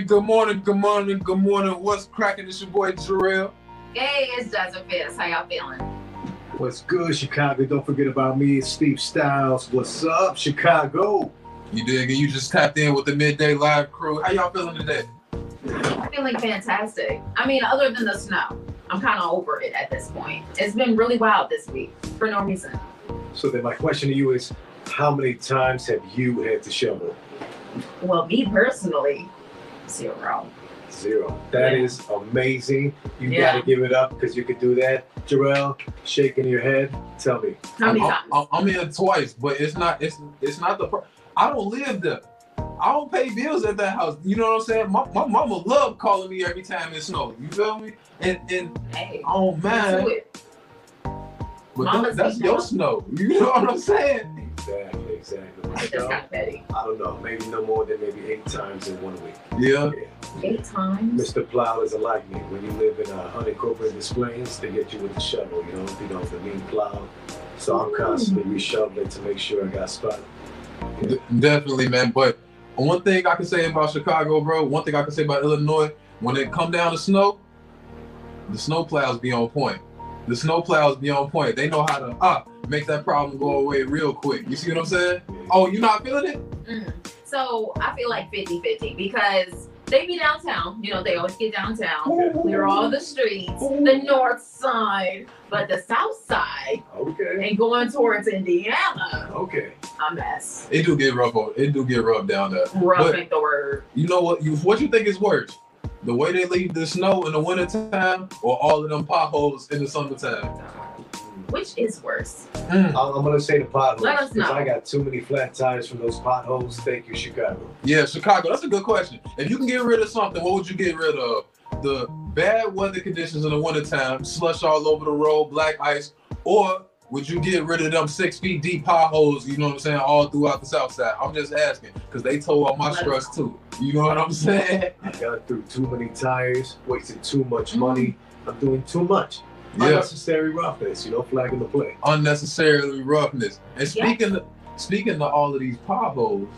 morning, good morning, good morning, good morning. What's cracking? It's your boy Jarrell. Hey, it's Desert Fizz. How y'all feeling? What's good, Chicago? Don't forget about me, it's Steve Styles. What's up, Chicago? You dig? And you just tapped in with the midday live crew. How y'all feeling today? I'm feeling fantastic. I mean, other than the snow, I'm kind of over it at this point. It's been really wild this week for no reason. So then my question to you is, how many times have you had to shovel? Well, me personally, zero. Zero. That Yeah. is amazing. You Yeah. gotta give it up because you could do that. Jarrell, shaking your head. Tell me. How many I'm, times? I'm, I'm in twice, but it's not. It's it's not the. Pro- I don't live there. I don't pay bills at that house. You know what I'm saying? My, my mama love calling me every time it snows. You feel me? And and hey, oh do man, it. but that- that's your snow. You know what I'm saying? Exactly, exactly. I just got petty. I don't know, maybe no more than maybe eight times in one week. Yeah. Yeah. Eight times? Mr. Plow is a like me. When you live in a hundred corporate plains, they get you with the shovel, you know, you know, the mean plow. So I'm constantly reshoveling to make sure I got spot. D- definitely, man. But one thing I can say about Chicago, bro, one thing I can say about Illinois, when it come down to snow, the snow plows be on point. The snow plows be on point. They know how to ah make that problem go away real quick. You see what I'm saying? Oh, you not feeling it? Mm. So I feel like 50 50 because they be downtown. You know, they always get downtown. Clear all the streets, the north side, but the south side Okay. and going towards Indiana, Okay. a mess. It do get rough. It do get rough down there. Rough ain't the word. You know what? You what you think is worse? The way they leave the snow in the wintertime or all of them potholes in the summertime? Which is worse? Mm. I'm, I'm gonna say the potholes Let us know. I got too many flat tires from those potholes. Thank you, Chicago. Yeah, Chicago. That's a good question. If you can get rid of something, what would you get rid of? The bad weather conditions in the wintertime, slush all over the road, black ice, or would you get rid of them six feet deep potholes, you know what I'm saying, all throughout the south side? I'm just asking, because they told all my Let stress too. You know what I'm saying? I got through too many tires, wasted too much Mm. money. I'm doing too much. Yeah. Unnecessary roughness, you know, flagging the play. Unnecessarily roughness. And Yeah. speaking of, speaking to all of these potholes,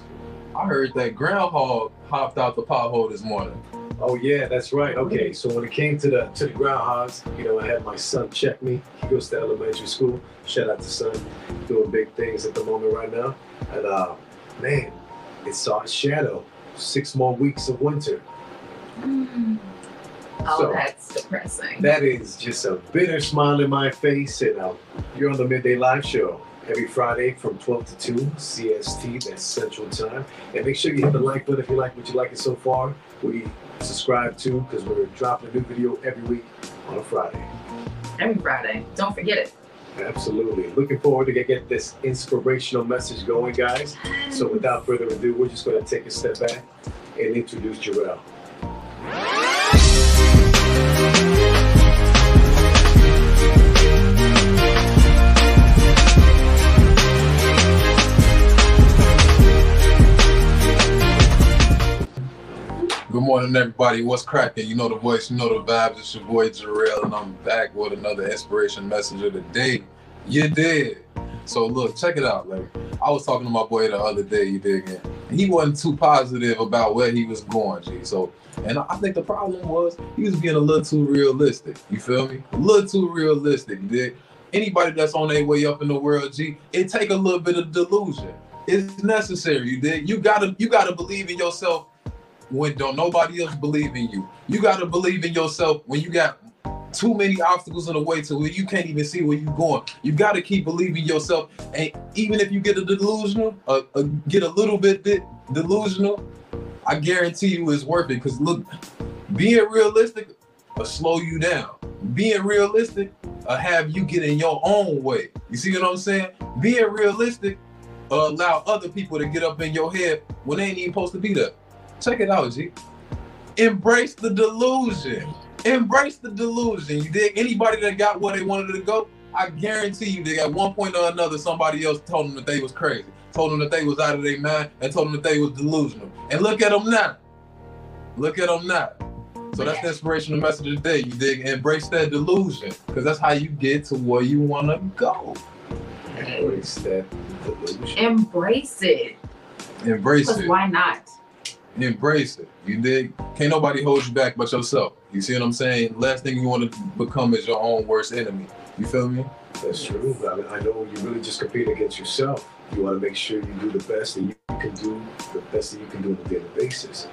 I heard that groundhog hopped out the pothole this morning. Oh yeah, that's right. Okay, so when it came to the to the groundhogs, you know, I had my son check me. He goes to elementary school. Shout out to son, doing big things at the moment right now. And uh, man, it saw its shadow. Six more weeks of winter. Mm. Oh, So- that's depressing. That is just a bitter smile in my face. And uh, you're on the midday live show every Friday from 12 to 2 CST. That's Central Time. And make sure you hit the like button if you like what you like it so far. We subscribe to because we're dropping a new video every week on a Friday. Every Friday. Don't forget it. Absolutely. Looking forward to get, get this inspirational message going, guys. So without further ado, we're just going to take a step back and introduce Jarrell. Good morning, everybody. What's cracking? You know the voice, you know the vibes. It's your boy Jarrell, and I'm back with another inspiration message of the day. You did. So look, check it out. Like I was talking to my boy the other day, you dig, and he wasn't too positive about where he was going, G. So, and I think the problem was he was being a little too realistic. You feel me? A little too realistic, dig. Anybody that's on their way up in the world, G, it take a little bit of delusion. It's necessary, you dig. You gotta, you gotta believe in yourself when don't nobody else believe in you. You gotta believe in yourself when you got too many obstacles in the way to where you can't even see where you're going. You gotta keep believing yourself, and even if you get a delusional, uh, uh, get a little bit de- delusional, I guarantee you it's worth it. Cause look, being realistic will slow you down. Being realistic will have you get in your own way. You see what I'm saying? Being realistic will allow other people to get up in your head when they ain't even supposed to be there. Check it out, G. Embrace the delusion. Embrace the delusion. You dig? Anybody that got where they wanted to go, I guarantee you, they at one point or another, somebody else told them that they was crazy, told them that they was out of their mind, and told them that they was delusional. And look at them now. Look at them now. So that's the inspirational message of the day. You dig? Embrace that delusion, because that's how you get to where you want to go. Embrace that delusion. Embrace it. Embrace it. why not? Embrace it. You dig? Can't nobody hold you back but yourself. You see what I'm saying? Last thing you want to become is your own worst enemy. You feel me? That's true. I, mean, I know you really just compete against yourself. You want to make sure you do the best that you can do, the best that you can do on a daily basis.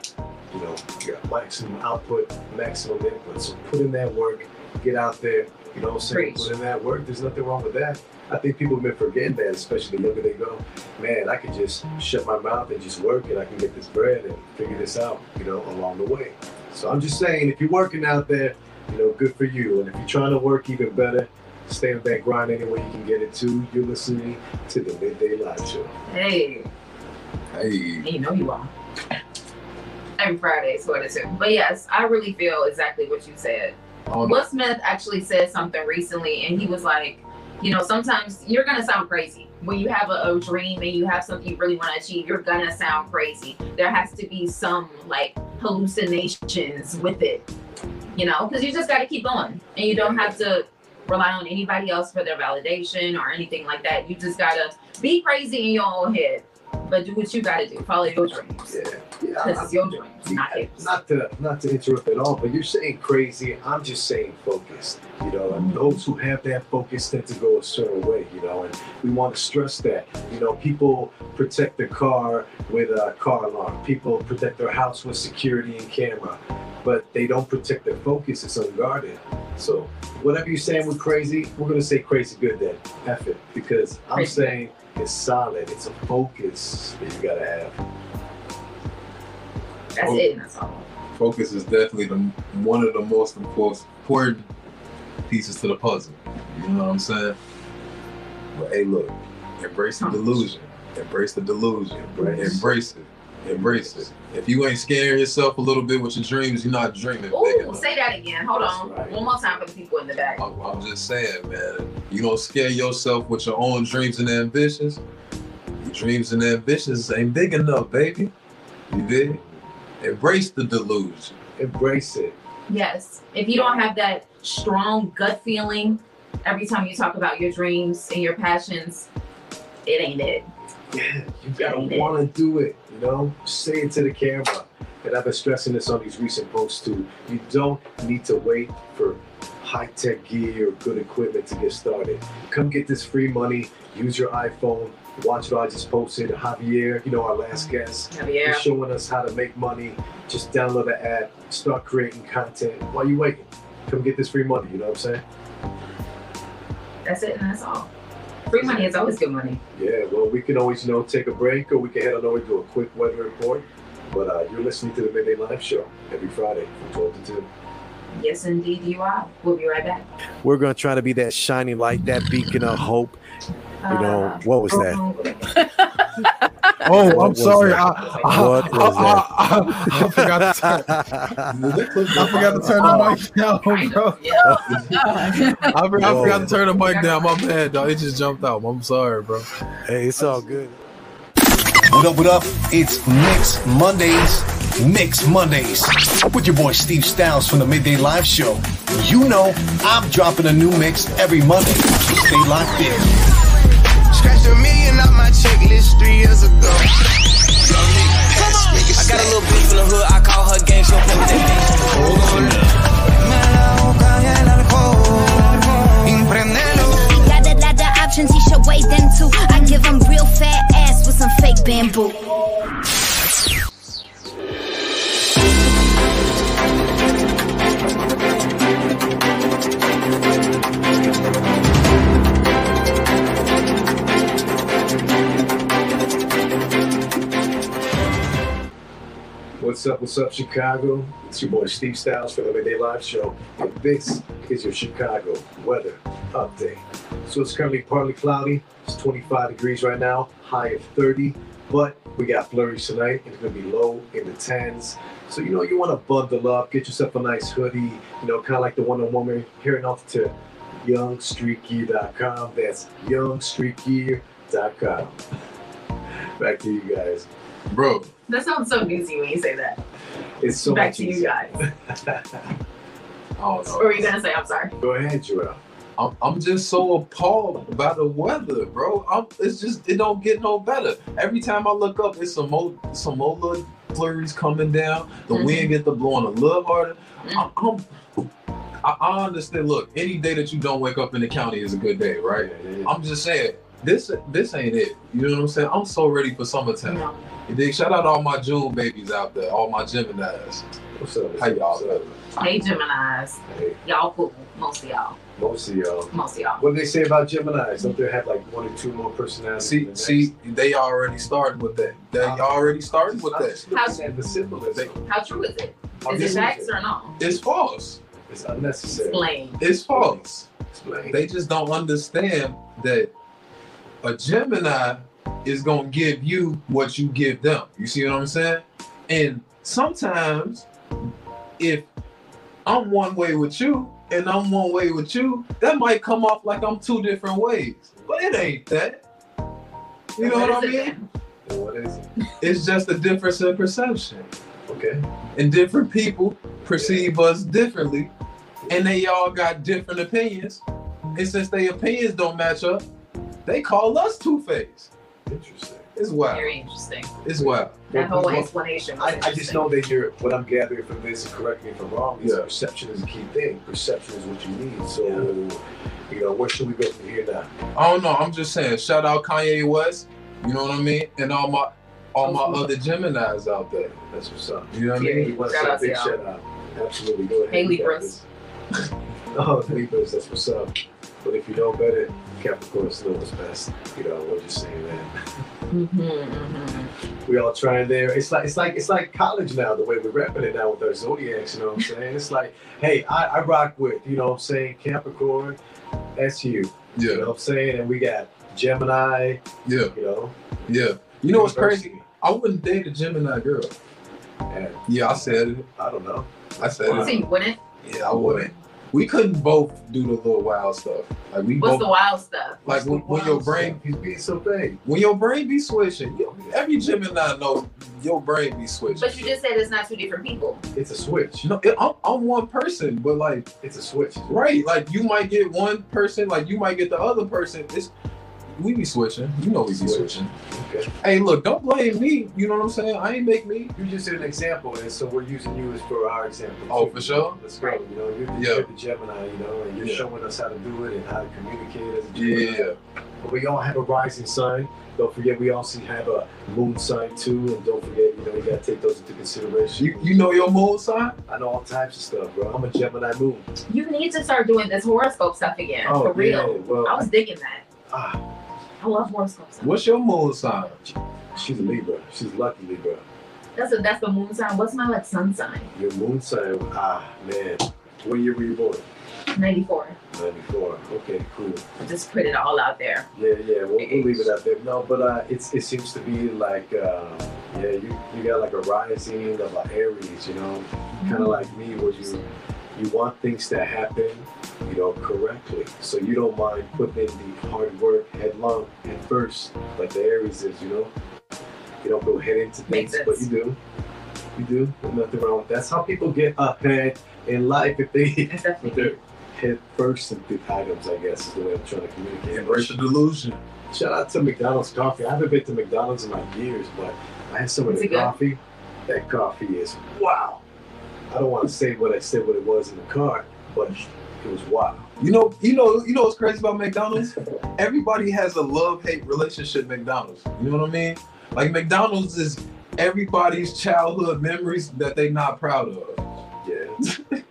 You know, you got maximum output, maximum input. So put in that work, get out there. You know what I'm saying? Preach. Put in that work. There's nothing wrong with that. I think people have been forgetting that, especially the younger they go. Man, I can just shut my mouth and just work, and I can get this bread and figure this out, you know, along the way. So I'm just saying, if you're working out there, you know, good for you. And if you're trying to work even better, stay on that grind any way you can get it to. You're listening to the Midday Live Show. Hey, Hey, and you know you are. Every Friday is what it's in. But yes, I really feel exactly what you said. I don't. Will Smith actually said something recently, and he was like, you know, sometimes you're gonna sound crazy when you have a, a dream and you have something you really want to achieve. You're gonna sound crazy. There has to be some like hallucinations with it, you know, because you just got to keep going, and you don't have to rely on anybody else for their validation or anything like that. You just gotta be crazy in your own head, but do what you gotta do. Follow your dreams, Yeah, yeah. your dreams, not his. not to not to interrupt at all, but you're saying crazy. I'm just saying focused. You know, and those who have that focus tend to go a certain way. You know, and we want to stress that. You know, people protect their car with a car alarm. People protect their house with security and camera, but they don't protect their focus. It's unguarded. So whatever you're saying with crazy, we're gonna say crazy good then. F it, because I'm Crazy. saying it's solid. It's a focus that you gotta have. That's it. That's all. Focus is definitely the one of the most important important pieces to the puzzle. You know what I'm saying? But hey, look, embrace the delusion. Embrace the delusion. Embrace. Embrace it. Embrace it. If you ain't scaring yourself a little bit with your dreams, you're not dreaming Ooh, enough. say that again. Hold That's on. right. One more time for the people in the back. I'm, I'm just saying, man. You don't scare yourself with your own dreams and ambitions. Your dreams and ambitions ain't big enough, baby. You did. Embrace the delusion. Embrace it. Yes. If you don't have that strong gut feeling every time you talk about your dreams and your passions, it ain't it. Yeah, you gotta want to do it. You know, say it to the camera. And I've been stressing this on these recent posts too. You don't need to wait for high tech gear or good equipment to get started. Come get this free money. Use your iPhone. Watch what I just posted. Javier, you know our last guest, Javier. is showing us how to make money. Just download the app. Start creating content. While you waiting, come get this free money. You know what I'm saying? That's it and that's all. Free money is always good money. Yeah, well, we can always, you know, take a break or we can head on over to a quick weather report. But uh, you're listening to the Midday Live Show every Friday from 12 to 2. Yes, indeed, you are. We'll be right back. We're gonna try to be that shining light, that beacon of hope. You know, Uh, what was that? Oh, What I'm sorry. I, I, What I, I, I, I forgot to turn, I forgot to turn the oh. mic down, bro. I, for- I forgot to turn the mic down. My bad, dog. It just jumped out. I'm sorry, bro. hey, it's all good. What up, what up? It's Mix Mondays. Mix Mondays. With your boy Steve Styles from the Midday Live Show. You know I'm dropping a new mix every Monday. So stay locked in. Scratched a million off my checklist three years ago. I got a little beef in the hood. I call her gang. She'll play with that bitch. Got a lot of options, he should weigh them too. I give him real fat ass with some fake bamboo. Up, what's up, Chicago? It's your boy Steve Styles from the Midday Live Show. And this is your Chicago weather update. So it's currently partly cloudy. It's 25 degrees right now, high of 30. But we got flurries tonight. It's to be low in the 10s. So, you know, you want to bundle up, get yourself a nice hoodie, you know, kind of like the one on we're hearing off to youngstreetgear.com. That's youngstreetgear.com. Back to you guys. Bro, That sounds so newsy when you say that. It's so Back much to you guys. I don't know. Or were you gonna say I'm sorry? Go ahead, Joel. I'm, I'm just so appalled by the weather, bro. I'm, it's just it don't get no better. Every time I look up, it's some more some more little flurries coming down, the Mhm. wind get to blowing a little harder. Mhm. I, I'm, I, I understand. Look, any day that you don't wake up in the county is a good day, right? Yeah, yeah. I'm just saying, this this ain't it. You know what I'm saying? I'm so ready for summertime. No. You dig? Shout out to all my June babies out there, all my Geminis. What's up? How y'all What's up? Hey Gemini's. Hey, Y'all cool. Most of y'all. most of y'all. Most of y'all. What do they say about Gemini's? Don't they have like one or two more personalities? See, than the see, they already started with that. They uh, already started with that. I'm just looking at the symbolism. How true is it? How Is it facts or not? It's false. It's unnecessary. Explain. It's false. Explain. They just don't understand that a Gemini is gonna give you what you give them. You see what I'm saying? And sometimes, if I'm one way with you and I'm one way with you, that might come off like I'm two different ways. But it ain't that. You know what I is it mean? what is it? It's just a difference in perception. Okay. And different people perceive us differently. And they all got different opinions. And since their opinions don't match up, they call us two faced. Interesting. It's wild. Very interesting. It's wild. That Well, whole well, explanation. Was I, I just know that you're what I'm gathering from this, and correct me if I'm wrong, is Yeah. perception is a key thing. Perception is what you need. So, you know, where should we go from here now? I don't know. I'm just saying, shout out Kanye West. You know what I mean? And all my all my other Geminis out there. That's what's up. You know what I mean? We want to Shout say out big shout out. Absolutely. Go ahead. Hey, You got Libras. oh, Libras, that's what's up. But if you know better, Capricorns still what's best. You know, we're just saying that. Mm-hmm, mm-hmm. We all trying there. It's like it's like it's like college now, the way we're repping it now with our zodiacs, you know what I'm saying? It's like, hey, I, I rock with, you know what I'm saying, Capricorn, that's you. Yeah. You know Yeah, what I'm saying? And we got Gemini, yeah, you know. yeah. You know what's crazy? I wouldn't date a Gemini girl. And Yeah, I said it. I don't know. I said So it. you wouldn't? Yeah, I wouldn't. We couldn't both do the little wild stuff. Like we What's both the wild stuff? like when, when your brain he's being so vague. when your brain be switching. You, every Gemini knows your brain be switching. But you just said it's not two different people. It's a switch. You know, it, I'm, I'm one person, but like, It's a switch. right? Like you might get one person, like you might get the other person. It's we be switching. You know we be switching. Okay. Hey, look, don't blame me. You know what I'm saying? I ain't make me. You just did an example, and so we're using you as for our example. Oh, for sure. Let's go. You know, you're, the- Yeah. you're the Gemini, you know, and you're Yeah. showing us how to do it and how to communicate as a Gemini. Yeah, But we all have a rising sign. Don't forget, we also have a moon sign too, and don't forget, you know, you gotta take those into consideration. you you know your moon sign? I know all types of stuff, bro. I'm a Gemini moon. You need to start doing this horoscope stuff again. Oh, for real. yeah, well, I was digging that. Ah, I love horoscope stuff. What's your moon sign? she's a Libra. She's lucky Libra. That's a, that's the moon sign. What's my like sun sign? Your moon sign. Ah, man. What year were you born? 94. 94. Okay, cool. Just put it all out there. Yeah, yeah, we'll, we'll leave it out there. No, but uh, it's it seems to be like uh, yeah, you you got like a rising of a Aries, you know, kind of like me, where you you want things to happen, you know, correctly. So you don't mind putting in the hard work headlong at first, like the Aries is, you know. You don't go head into things, but you do. You do. There's nothing wrong with that. That's how people get ahead in life if they It's put definitely their head first into items, I guess, is the way I'm trying to communicate. Embrace the delusion. Shout out to McDonald's coffee. I haven't been to McDonald's in like years, but I had some of Is the it good? coffee. That coffee is wow. I don't want to say what I said what it was in the car, but it was wild. You know, you know, you know what's crazy about McDonald's? Everybody has a love-hate relationship. with McDonald's. You know what I mean? Like McDonald's is everybody's childhood memories that they're not proud of. Yeah.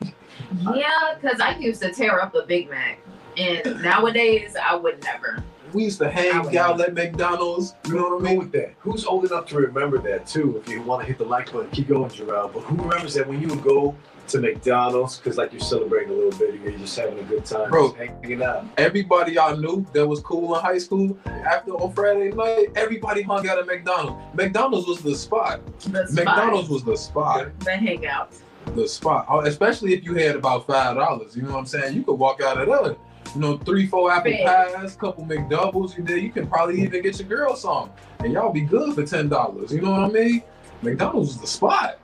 Yeah, because I used to tear up a Big Mac. And nowadays, I would never. We used to hang would out at McDonald's. You know what I mean? with that. Who's old enough to remember that too? If you want to hit the like button, keep going, Gerald. But who remembers that when you would go to McDonald's because like you're celebrating a little bit, you're just having a good time, Bro. just hanging out. Everybody I knew that was cool in high school, after on Friday night, everybody hung out at McDonald's. McDonald's was the spot. The spot, McDonald's was the spot. The hangout. the spot, Uh, especially if you had about five dollars. You know what I'm saying? You could walk out of there, you know, three, four apple Big. pies, couple McDoubles. You did. You can probably even get your girl some, and y'all be good for ten dollars. You know what I mean? McDonald's is the spot.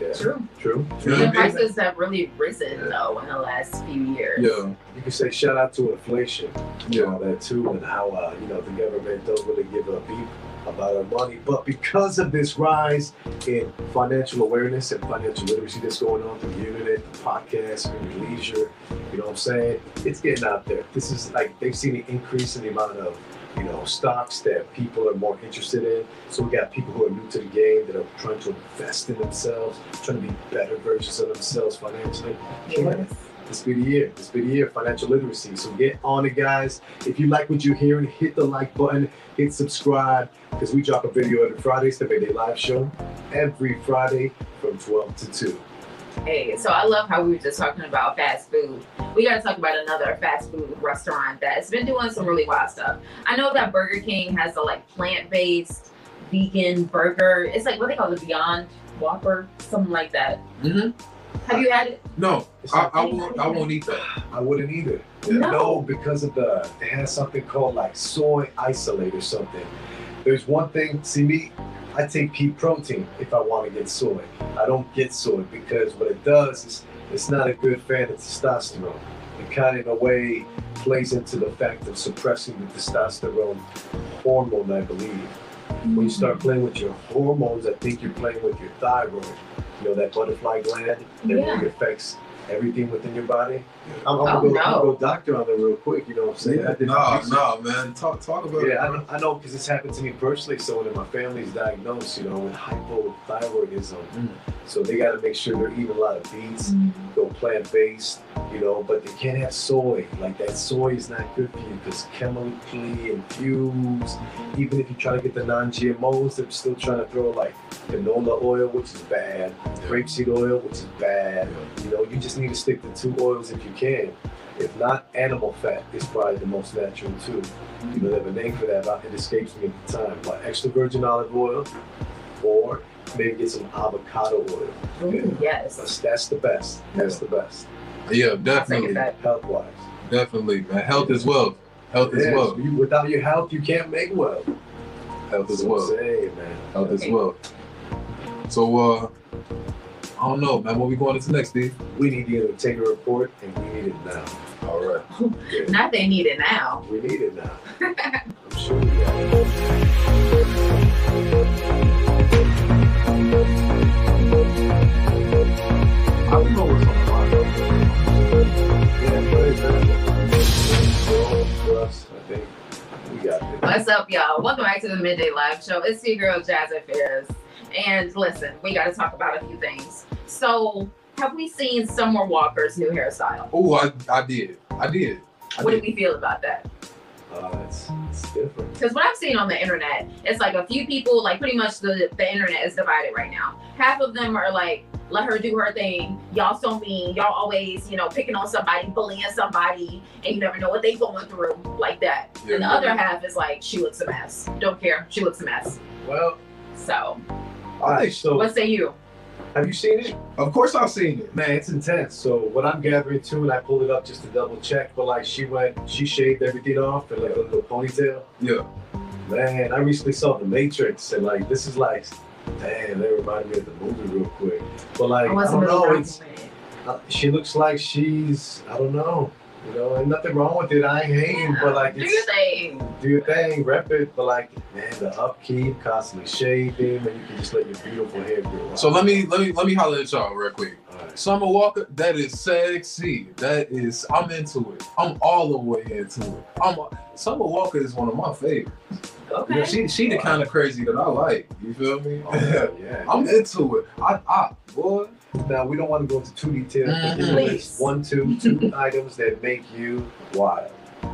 Yeah. True. True. You know The what I prices have really risen, though, in the last few years. Yeah, You can say shout out to inflation. Yeah. and all that too, and how uh, you know the government don't really give a beep about our money. But because of this rise in financial awareness and financial literacy that's going on through the internet, the podcast, and your leisure, you know what I'm saying? It's getting out there. This is like they've seen an increase in the amount of you know stocks that people are more interested in. So we got people who are new to the game that are trying to invest in themselves, trying to be better versions of themselves financially. Yes. This be the year. This be the year of financial literacy. So get on it, guys. If you like what you're hearing, hit the like button, hit subscribe, because we drop a video every Friday. It's the Midday Live Show every Friday from 12 to 2. Hey, so I love how we were just talking about fast food. We got to talk about another fast food restaurant that's been doing some really wild stuff. I know that Burger King has a like plant-based vegan burger. It's like what they call the Beyond Whopper, something like that. hmm Have you had it? No, I, I won't. I won't eat that. I wouldn't either. No. No, because of the it has something called like soy isolate or something. There's one thing. See me, I take pea protein if I want to get soy. I don't get soy because what it does is it's not a good fan of testosterone. It kind of in a way plays into the fact of suppressing the testosterone hormone, I believe. When you start mm. playing with your hormones, I think you're playing with your thyroid. You know that butterfly gland that Yeah. really affects everything within your body. I'm, I'm, Oh, gonna, go, I'm gonna go doctor on it real quick. You know what I'm saying? I did No, no, man. Talk, talk about Yeah, it. know, I know, because this happened to me personally. So when my family's diagnosed, you know, with hypothyroidism, Mm. So they got to make sure they're eating a lot of beets, mm-hmm. go plant based, you know, but they can't have soy. Like that soy is not good for you because chemically infused. Mm-hmm. Even if you try to get the non-GMOs, they're still trying to throw like canola oil, which is bad, rapeseed oil, which is bad. You know, you just need to stick to two oils if you can. If not, animal fat is probably the most natural too. You know, they have a name for that, but it escapes me at the time. But extra virgin olive oil, or maybe get some avocado oil. Ooh, yes. That's, that's the best. That's the best. Yeah, definitely. Health wise. definitely, man. Health is wealth. Health is Yes, wealth. you- without your health, you can't make wealth. Health is That's wealth. I'm man. Health is wealth. So, uh, I don't know, man. What we going into next, Steve? We need to get the entertainer report, and we need it now. All right. Not they need it now. We need it now. I'm sure we are. I don't know what's on the line. Yeah, but it's, for us, I think we got this. What's up, y'all? Welcome back to the Midday Live Show. It's your girl Jazz Affairs. And listen, we got to talk about a few things. So, have we seen Summer Walker's new hairstyle? Oh, I, I did. I did. I What do did. we feel about that? Uh, it's. Because what I've seen on the internet, it's like a few people, like pretty much the, the internet is divided right now. Half of them are like, let her do her thing. Y'all so mean. Y'all always, you know, picking on somebody, bullying somebody, and you never know what they going through like that. Yeah, and the yeah. other half is like, she looks a mess. Don't care. She looks a mess. Well, So, all right. So, what say you? Have you seen it? Of course, I've seen it. Man, it's intense. So what I'm gathering too, and I pulled it up just to double check, but like she went, she shaved everything off and like a little ponytail. Yeah. Man, I recently saw The Matrix, and like this is like, damn, that reminded me of the movie real quick. But like, I I, wasn't don't know, it's it. uh, she looks like she's, I don't know, you know, and nothing wrong with it. I ain't hating, but like, do it's, your thing. do your thing, rep it. But like, man, the upkeep, constantly shaving, and you can just let your beautiful hair grow. out. So let me let me let me holler at y'all real quick. All right. Summer Walker, that is sexy. That is, I'm into it. I'm all the way into it. I'm Summer Walker is one of my favorites. You Okay. know, she she the kind of crazy that I like. You feel me? Oh, yeah, yeah. I'm into it. I, I boy. Now we don't want to go into too detailed. but give Mhm. me just One, two, two items that make you wild.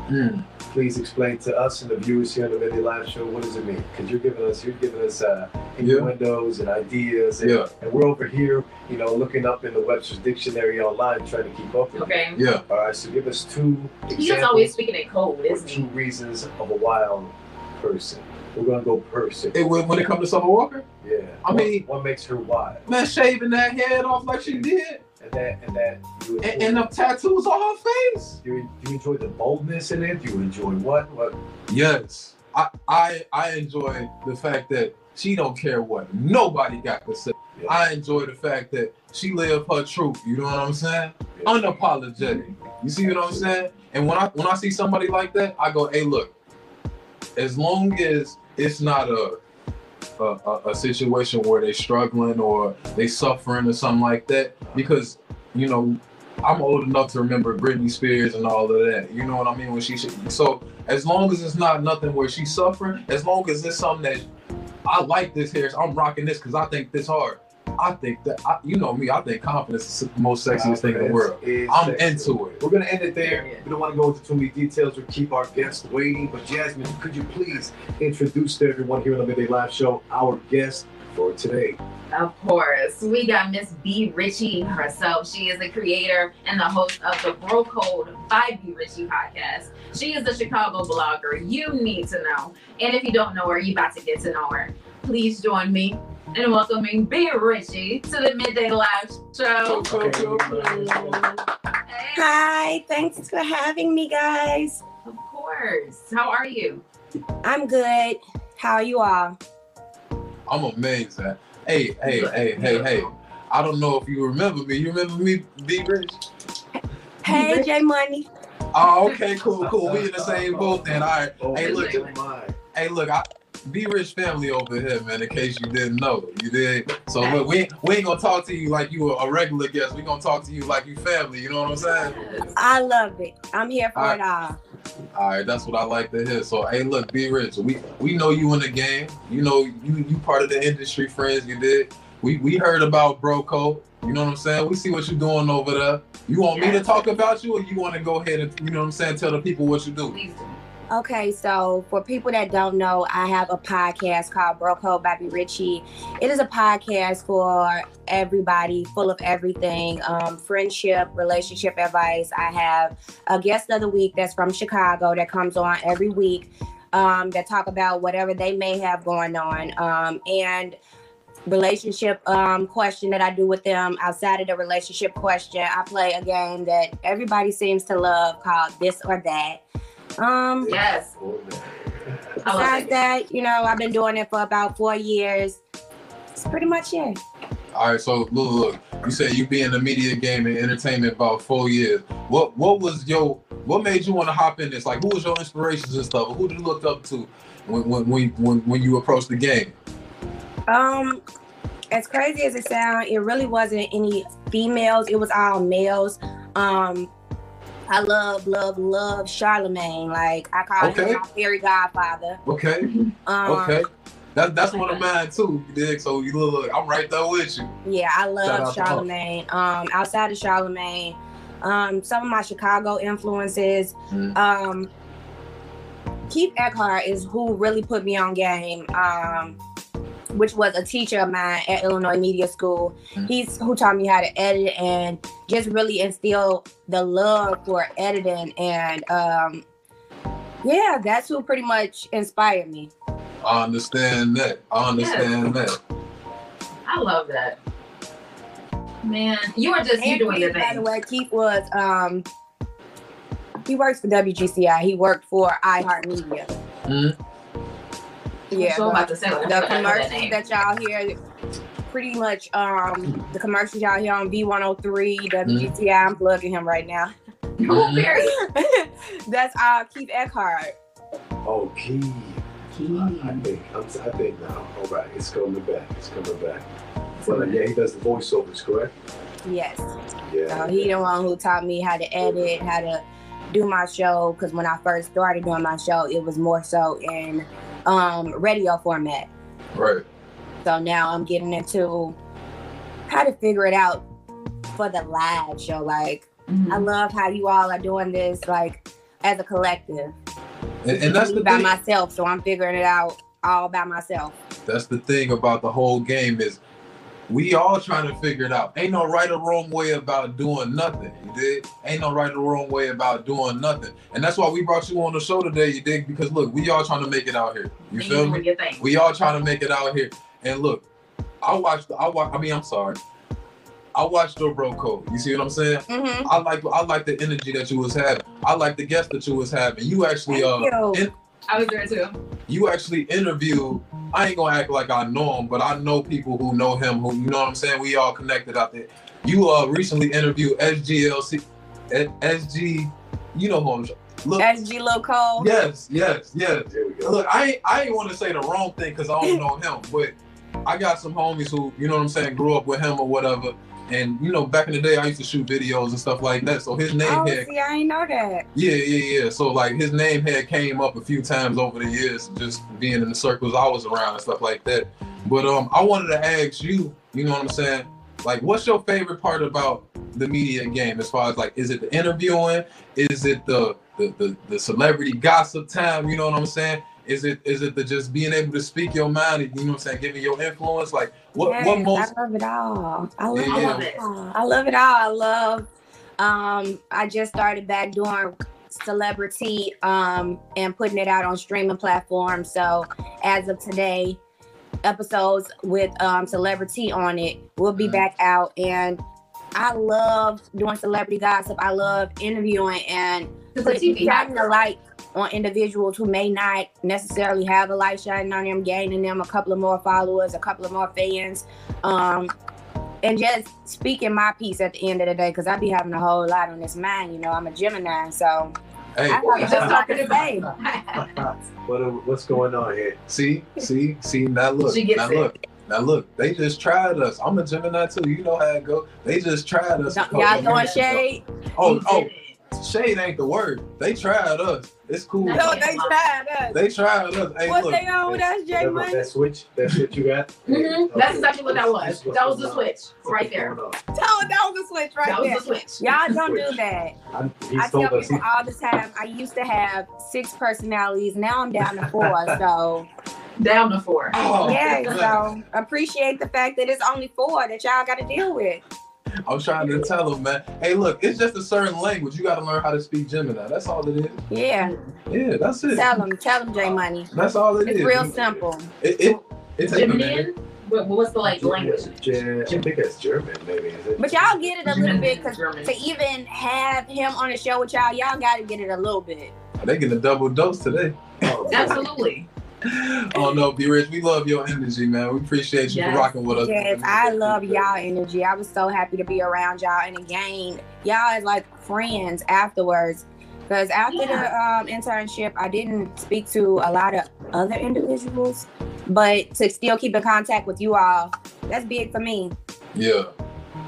Mm. Please explain to us and the viewers here on the Midday Live Show what does it mean? Because you're giving us, you're giving us uh, Yeah. and ideas, and, Yeah. and we're over here, you know, looking up in the Webster's Dictionary online, trying to keep up with. it. Okay. Yeah. All right, so give us two He is examples always speaking in code, or isn't two reasons of a wild person. We're gonna go person. It, when, when it comes to Summer Walker, yeah. I What- mean- what makes her wild? man, shaving that head off like she did, And that, and that. And, and the tattoos on her face. do you, do you enjoy the boldness in it? Do you enjoy what? What? Yes, I I I enjoy the fact that she don't care what nobody got to say. Yeah. I enjoy the fact that she live her truth. You know what I'm saying? Unapologetic. You see what I'm saying? And when I when I see somebody like that, I go, hey, look. As long as it's not a a, a, situation where they're struggling or they suffering or something like that because you know I'm old enough to remember Britney Spears and all of that. You know what I mean? When she so as long as it's not nothing where she's suffering, as long as it's something that I like this hair, I'm rocking this because I think this hard. I think that I, you know me. I think confidence is the most sexiest thing in the world. I'm sexy. into it. We're gonna end it there. We don't want to go into too many details or keep our guests waiting. But Jasmine, could you please introduce to everyone here on the Midday Live Show our guest for today? Of course, we got Miss B Richie herself. She is the creator and the host of the Bro Code by B Richie podcast. She is a Chicago blogger you need to know. And if you don't know her, you about to get to know her. Please join me in welcoming B Richie to the Midday Live Show. Hey, Hi, thanks for having me, guys. of course. How are you? I'm good. How are you all? I'm amazed at. Hey, hey, hey, hey, hey. I don't know if you remember me. You remember me, B Rich? Hey, Rich? J Money. Oh, okay, cool, cool. We in the same boat then. All right. Oh, Hey, look, my. hey, look. I, B Rich family over here, man. In case you didn't know, you did. So look, we we ain't gonna talk to you like you a regular guest. We gonna talk to you like you family. You know what I'm saying? I love it. I'm here for All it all. All right, that's what I like to hear. So, hey, look, B Rich. We we know you in the game. You know you you part of the industry, friends. You did. We we heard about Bro Code. You know what I'm saying? We see what you're doing over there. You want me to talk about you, or you want to go ahead and you know what I'm saying? Tell the people what you do. Okay, so for people that don't know, I have a podcast called Bro Code by B Richie. It is a podcast for everybody, full of everything um, friendship, relationship advice. I have a guest of the week that's from Chicago that comes on every week um, that talk about whatever they may have going on. Um, and relationship um, question that I do with them outside of the relationship question, I play a game that everybody seems to love called This or That. Um, Yes. I love Besides that, you know, I've been doing it for about four years. It's pretty much it. All right, so look, look. You said you be in the media game and entertainment about four years. What what was your what made you want to hop in this? Like, who was your inspirations and stuff? Who did you look up to when when when when, when you approached the game? Um, as crazy as it sounds, it really wasn't any females. It was all males. Um, I love, love, love Charlemagne. Like I call Okay. him my fairy godfather. Okay, Um, okay. That, that's one of mine too, you dig? So you look, look, I'm right there with you. Yeah, I love out to her. Charlemagne. Um, outside of Charlemagne, um, some of my Chicago influences. Mm. Um, Keith Eckhart is who really put me on game. Um, which was a teacher of mine at Illinois Media School. Mm. He's who taught me how to edit and just really instill the love for editing. And um, yeah, that's who pretty much inspired me. I understand that. I understand that. I love that. Man, you are just you And doing your Keith, by the way, Keith was um he works for WGCI. He worked for iHeartMedia. Mhm. Yeah, so I'm the, about to say the I that commercials that y'all hear, pretty much um the commercials y'all hear on V103, WGCI. I'm plugging him right now. Cool, Barry. That's uh Keith Eckhart. Oh, Keith. I, I think I'm, I think now. All right, it's coming back. It's coming back. Well, yeah, he does the voiceovers, correct? Yes. Yeah. So he the one who taught me how to edit, how to do my show. Because when I first started doing my show, it was more so in um, radio format. Right. So now I'm getting into how to figure it out for the live show. Like I Mhm. love how you all are doing this, like as a collective. And, and that's the by thing. myself, so I'm figuring it out all by myself. That's the thing about the whole game is we all trying to figure it out. Ain't no right or wrong way about doing nothing. You did. Ain't no right or wrong way about doing nothing. And that's why we brought you on the show today, you dig? Because look, we all trying to make it out here. You feel me? We all trying to make it out here. And look, I watched I watch I mean, I'm sorry. I watched your bro code. You see what I'm saying? hmm I like I like the energy that you was having. I like the guest that you was having. You actually Thank uh you. in- I was there too. you actually interview. I ain't gonna act like I know him, but I know people who know him. Who you know what I'm saying? We all connected out there. You uh recently interviewed SGLC, SG. You know who I'm. look, SG Lil Cole. Yes, yes, yes. There we go. Look, I ain't, I ain't want to say the wrong thing because I don't know him, but I got some homies who, you know what I'm saying, grew up with him or whatever. And you know, back in the day, I used to shoot videos and stuff like that. So his name Oh, had, see, I ain't know that. yeah, yeah, yeah. So like his name had came up a few times over the years, just being in the circles I was around and stuff like that. But um, I wanted to ask you, you know what I'm saying? Like, what's your favorite part about the media game? As far as like, is it the interviewing? Is it the the the, the celebrity gossip time? You know what I'm saying? Is it is it the just being able to speak your mind? You know what I'm saying? Giving your influence. Like, what what most? I love it all. I love, Yeah. I it love it. all. I love it all. I love. Um, I just started back doing celebrity um and putting it out on streaming platforms. So as of today, episodes with um celebrity on it will be Mhm. back out and I love doing celebrity gossip. I love interviewing and It's a putting TV shining a actor. light on individuals who may not necessarily have a light shining on them, gaining them a couple of more followers, a couple of more fans, um, and just speaking my piece at the end of the day because I be having a whole lot on this mind. You know, I'm a Gemini, so Hey, I have We a just talking to say. What what's going on here? see, see, see. Now look, She gets now it. look. Now look, they just tried us. I'm a Gemini too. You know how it go. They just tried us. a Don't- couple Y'all of throwing shade? Oh, oh, did it. Shade ain't the word. They tried us. It's cool. No, No, they tried us. They tried us. Hey, What look. they on with us, J That, Money? that switch, that switch you got? Mhm. That's exactly what that was. This is what's That was the switch right there. going on? That was the switch right there. That was there. the switch. Y'all don't do that. I, he I told tell us people all the time. I used to have six personalities. Now I'm down to four. So Down to four. Oh, yeah. man. So appreciate the fact that it's only four that y'all got to deal with. I'm trying to tell him, man. Hey, look, it's just a certain language. You got to learn how to speak Gemini. That's all it is. Yeah. Yeah, that's it. Tell him, Tell him, J Money. That's all it is. It's real simple. It, it, it takes a minute. What, what's the like language? Jan- I think that's German, maybe. Is it? But y'all get it a little bit because to even have him on the show with y'all, y'all got to get it a little bit. They getting a double dose today. Oh, Absolutely. Oh no, B Rich, we love your energy, man. We appreciate you Yes. for rocking with us. Yes, I love y'all energy. I was so happy to be around y'all, and again, y'all is like friends afterwards. Because after the um, internship, I didn't speak to a lot of other individuals, but to still keep in contact with you all, that's big for me. Yeah.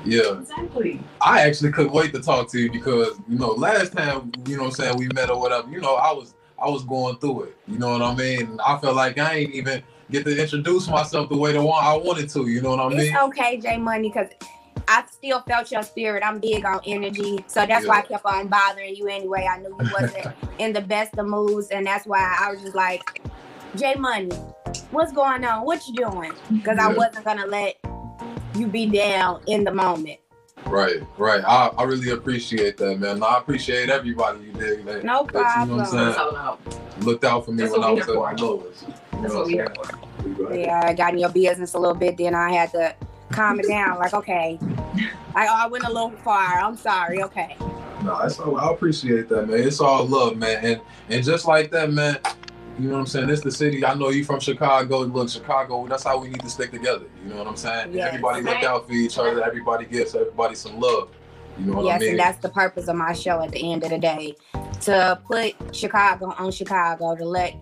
Yeah. Exactly. I actually couldn't wait to talk to you because, you know, last time, you know what I'm saying, we met or whatever, you know, I was I was going through it. You know what I mean? I felt like I ain't even get to introduce myself the way the one I wanted to, you know what I mean? It's okay, J Money, because I still felt your spirit. I'm big on energy, so that's why I kept on bothering you anyway. I knew you wasn't in the best of moods, and that's why I was just like, J Money, what's going on? What you doing? Because I wasn't gonna let you be down in the moment. Right, right. I, I really appreciate that, man. I appreciate everybody you did. That, No that, you know what I'm problem. Saying? Looked out for me That's when I was here at my lowest. That's what what we I'm here for. Yeah, I got in your business a little bit, then I had to calm it down. Like, okay, I, I went a little far. I'm sorry. Okay. No, that's I appreciate that, man. It's all love, man. And and just like that, man, you know what I'm saying? It's the city. I know you from Chicago. Look, Chicago, that's how we need to stick together. You know what I'm saying? Yes. Everybody look out for each other. Everybody gives everybody some love. You know what yes, I mean? and that's the purpose of my show at the end of the day to put Chicago on Chicago, to let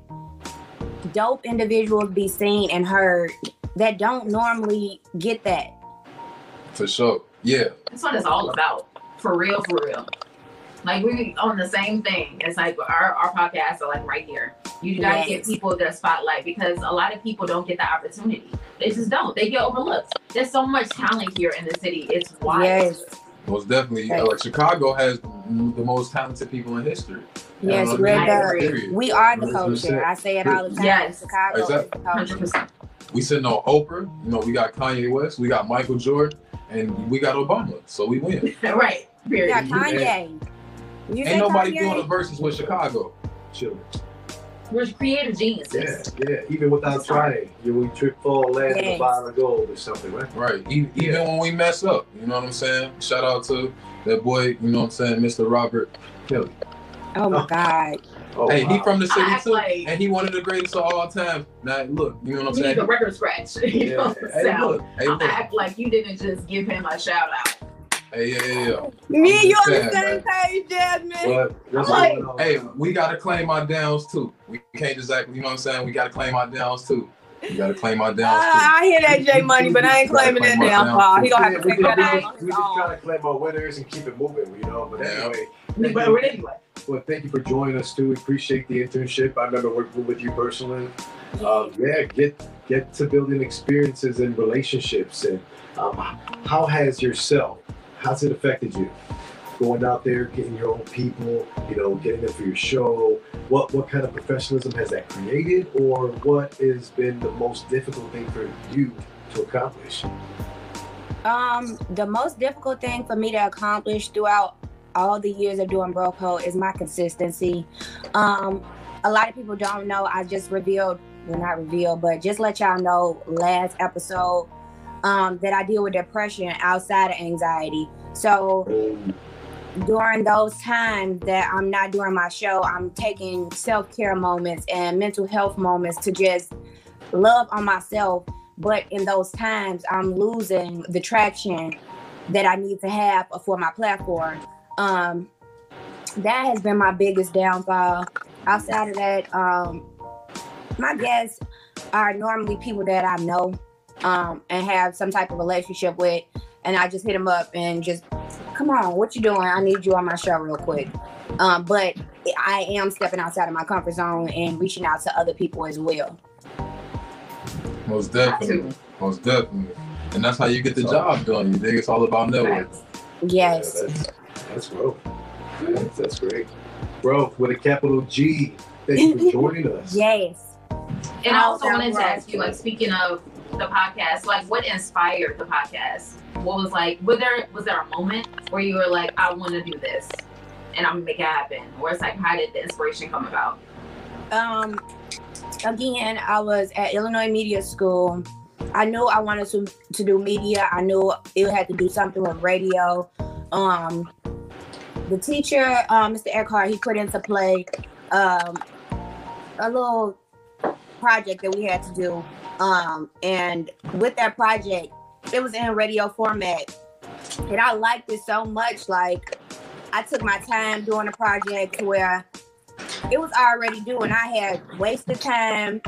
dope individuals be seen and heard that don't normally get that. for sure. Yeah. That's what it's all about. For real, for real. Like we on the same thing. It's like our, our podcasts are like right here. You gotta Yes. get people their spotlight because a lot of people don't get the opportunity. They just don't. They get overlooked. There's so much talent here in the city. It's wild. Yes, Most definitely. Right. Like Chicago has the most talented people in history. yes, You uh, know we're I mean? I the, agree. Period. we are the 100%. culture. I say it all the time. Yes. Chicago is the culture. Hundred percent. We sitting on Oprah. You know, we got Kanye West. We got Michael Jordan. And we got Obama. So we win. right. We got Kanye. You Ain't nobody Kanye? doing the verses with Chicago. Chill. We're creative Yeah, geniuses. yeah. yeah. Even without trying, you we trip fall land in a Yes. bottle of gold or something, right? Right. E- Even when we mess up, you know what I'm saying? Shout out to that boy, you know what I'm saying, Mr. Robert Kelly. Oh my God. Oh, hey, he from the city too, like- and he one of the greatest of all time. Now, look, you know what I'm We need saying? the record scratch. you know what I'm Hey, saying? look, hey, I'm look. act like you didn't just give him a shout out. Hey, yeah, yeah, yeah. Me and you on the Sad, same page, Jasmine. What? What's Like- Hey, we gotta claim our downs too. We can't just act, you know what I'm saying? We gotta claim our downs too. We gotta claim our Uh, downs too. I hear that J Money, but I ain't claiming that downfall. He gonna have to we, take that we, out. we, we just trying to claim our winners and keep it moving, you know. But Yeah. anyway, But but anyway, well, thank you for joining us too. We appreciate the internship. I remember working with you personally. Um, yeah, get get to building experiences and relationships. And um, how has yourself? How's it affected you? Going out there, getting your own people, you know, getting them for your show. What what kind of professionalism has that created, or what has been the most difficult thing for you to accomplish? Um, the most difficult thing for me to accomplish throughout all the years of doing bro code is my consistency. Um, a lot of people don't know. I just revealed, well, not revealed, but just let y'all know last episode um, that I deal with depression outside of anxiety. So during those times that I'm not doing my show, I'm taking self care moments and mental health moments to just love on myself. But in those times, I'm losing the traction that I need to have for my platform. Um, that has been my biggest downfall. Outside of that, um, my guests are normally people that I know um, and have some type of relationship with, and I just hit them up and just, come on, what you doing? I need you on my show real quick. Um, but I am stepping outside of my comfort zone and reaching out to other people as well. Most definitely. Most definitely. And that's how you get the job done. You think it's all about networking. Yes. Yeah, that's, that's growth. That's, that's great. Growth with a capital G. Thank you for joining us. Yes. And I also wanted to ask you, like, speaking of the podcast, like, what inspired the podcast? What was like, was there was there a moment where you were like, I want to do this, and I'm gonna make it happen, or it's like, how did the inspiration come about? Um, again, I was at Illinois Media School. I knew I wanted to to do media. I knew it had to do something with radio. Um, the teacher, um, Mr. Eckhart, he put into play um, a little project that we had to do. Um, and with that project, it was in radio format. And I liked it so much. Like, I took my time doing a project where it was already due and I had wasted time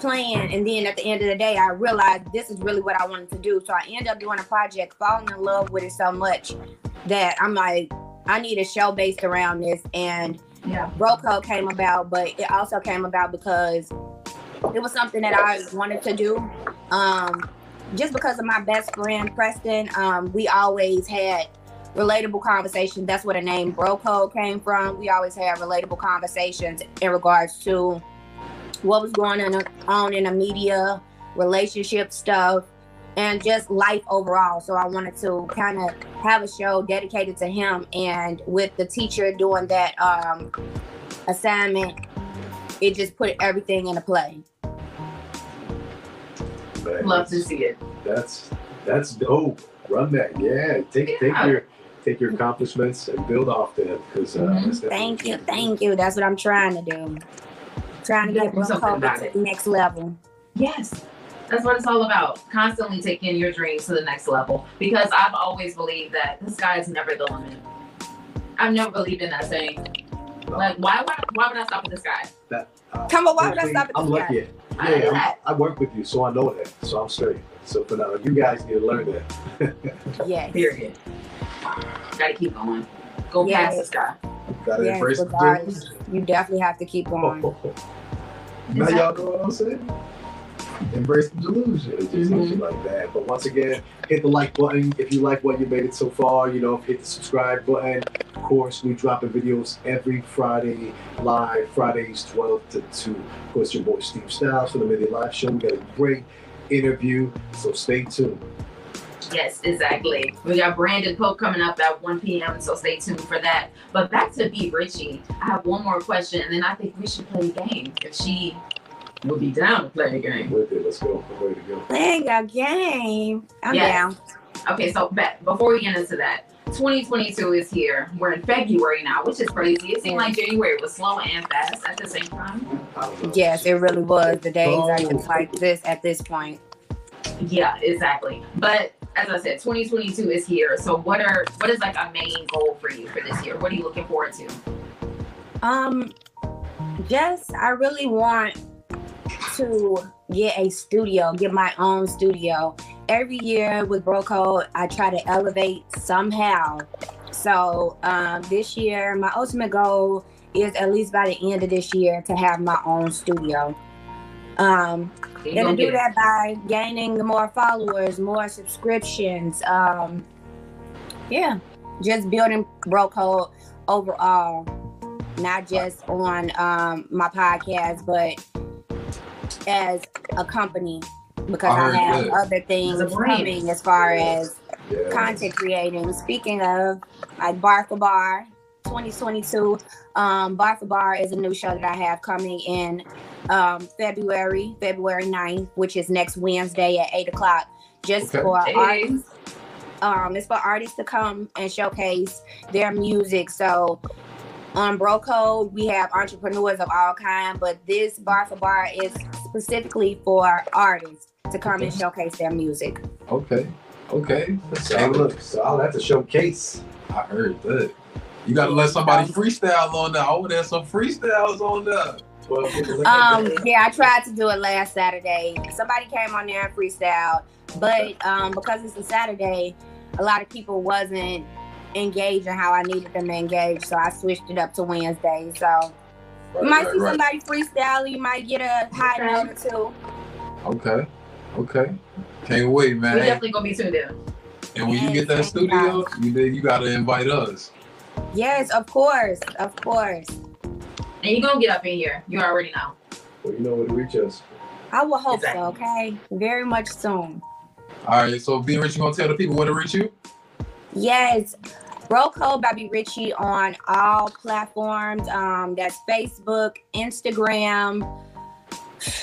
playing and then at the end of the day I realized this is really what I wanted to do. So I ended up doing a project, falling in love with it so much that I'm like, I need a show based around this and Yeah. Bro Code came about, but it also came about because it was something that I wanted to do. Um, just because of my best friend Preston, um, we always had relatable conversations. That's where the name Bro Code came from. We always had relatable conversations in regards to what was going on, in the media, relationship stuff, and just life overall. So I wanted to kind of have a show dedicated to him. And with the teacher doing that um, assignment, it just put everything into play. Man, Love to see it. That's that's dope. Run that, yeah. Take take your take your accomplishments and build off them because uh, Mhm. Thank you, thank you. That's what I'm trying to do. Trying to get gotta something about it. the next level. Yes. That's what it's all about. Constantly taking your dreams to the next level. Because I've always believed that the sky is never the limit. I've never believed in that saying. Like, why would why would I stop at the sky? That, uh, Come on, why would I honestly, stop at the I'm sky? lucky. I Yeah. I'm, I work with you, so I know that. So I'm straight. So for now, you guys need to learn that. yeah. Period. Gotta keep going. Go Yes. past the sky. Gotta Yes, embrace the regardless. You definitely have to keep going. now y'all know what I'm saying? Embrace the delusion. Just Mhm. shit like that. But once again, hit the like button if you like what you made it so far. You know, hit the subscribe button. Of course, we dropping videos every Friday live, Fridays 12 to 2. Of course, your boy Steve Styles from the Midday Live Show. We got a great interview, so stay tuned. Yes, exactly. We got Brandon Pope coming up at 1 p.m., so stay tuned for that. But back to B Richie, I have one more question, and then I think we should play a game if she would be down to play a game. With it, let's go. I'm ready to go. Playing a game. I'm Yes. down. Okay, so bet before we get into that, 2022 is here. We're in February now, which is crazy. It seemed like January was slow and fast at the same time. I don't know. Yes, it really was. The days are just like this at this point. Yeah, exactly. But as I said, 2022 is here. So what are what is like a main goal for you for this year? What are you looking forward to? Um, just I really want to get a studio, get my own studio. Every year with Bro Code, I try to elevate somehow. So um, this year, my ultimate goal is at least by the end of this year to have my own studio. Um, gonna do that by gaining more followers, more subscriptions. Um, yeah, just building Bro Code overall, not just on um, my podcast, but as a company because I I, have that. other things As coming as far as Yeah. content creating. Speaking of, like Bar for Bar 2022, um, Bar for Bar is a new show that I have coming in um, February, February 9th, which is next Wednesday at 8 o'clock, just Okay. for Hey. artists. Um, it's for artists to come and showcase their music. So on Bro Code, we have entrepreneurs of all kind, but this Bar for Bar is specifically for artists to come and showcase their music. Okay. Okay. That's So look, so I'll have to showcase. I heard that. You gotta let somebody freestyle on that. I want to have some freestyles on that. Well, Um, yeah, I tried to do it last Saturday. Somebody came on there and freestyled, but um, because it's a Saturday, a lot of people wasn't engaged engaging how I needed them to engage, so I switched it up to Wednesday. So you Right, might right, see somebody freestyle, you might get a high Okay. note or two. Okay. Okay. Can't wait, We man. definitely gonna be tuned in. And when you get that Yes, thank studio, you did, you gotta invite us. Yes, of course, of course. And you're gonna get up in here. You already know. Well, you know where to reach us. I will hope Exactly. so. Okay, very much soon. All right. So, B Rich, you gonna tell the people where to reach you? Yes. Bro Code by B Richie on all platforms. Um, that's Facebook, Instagram,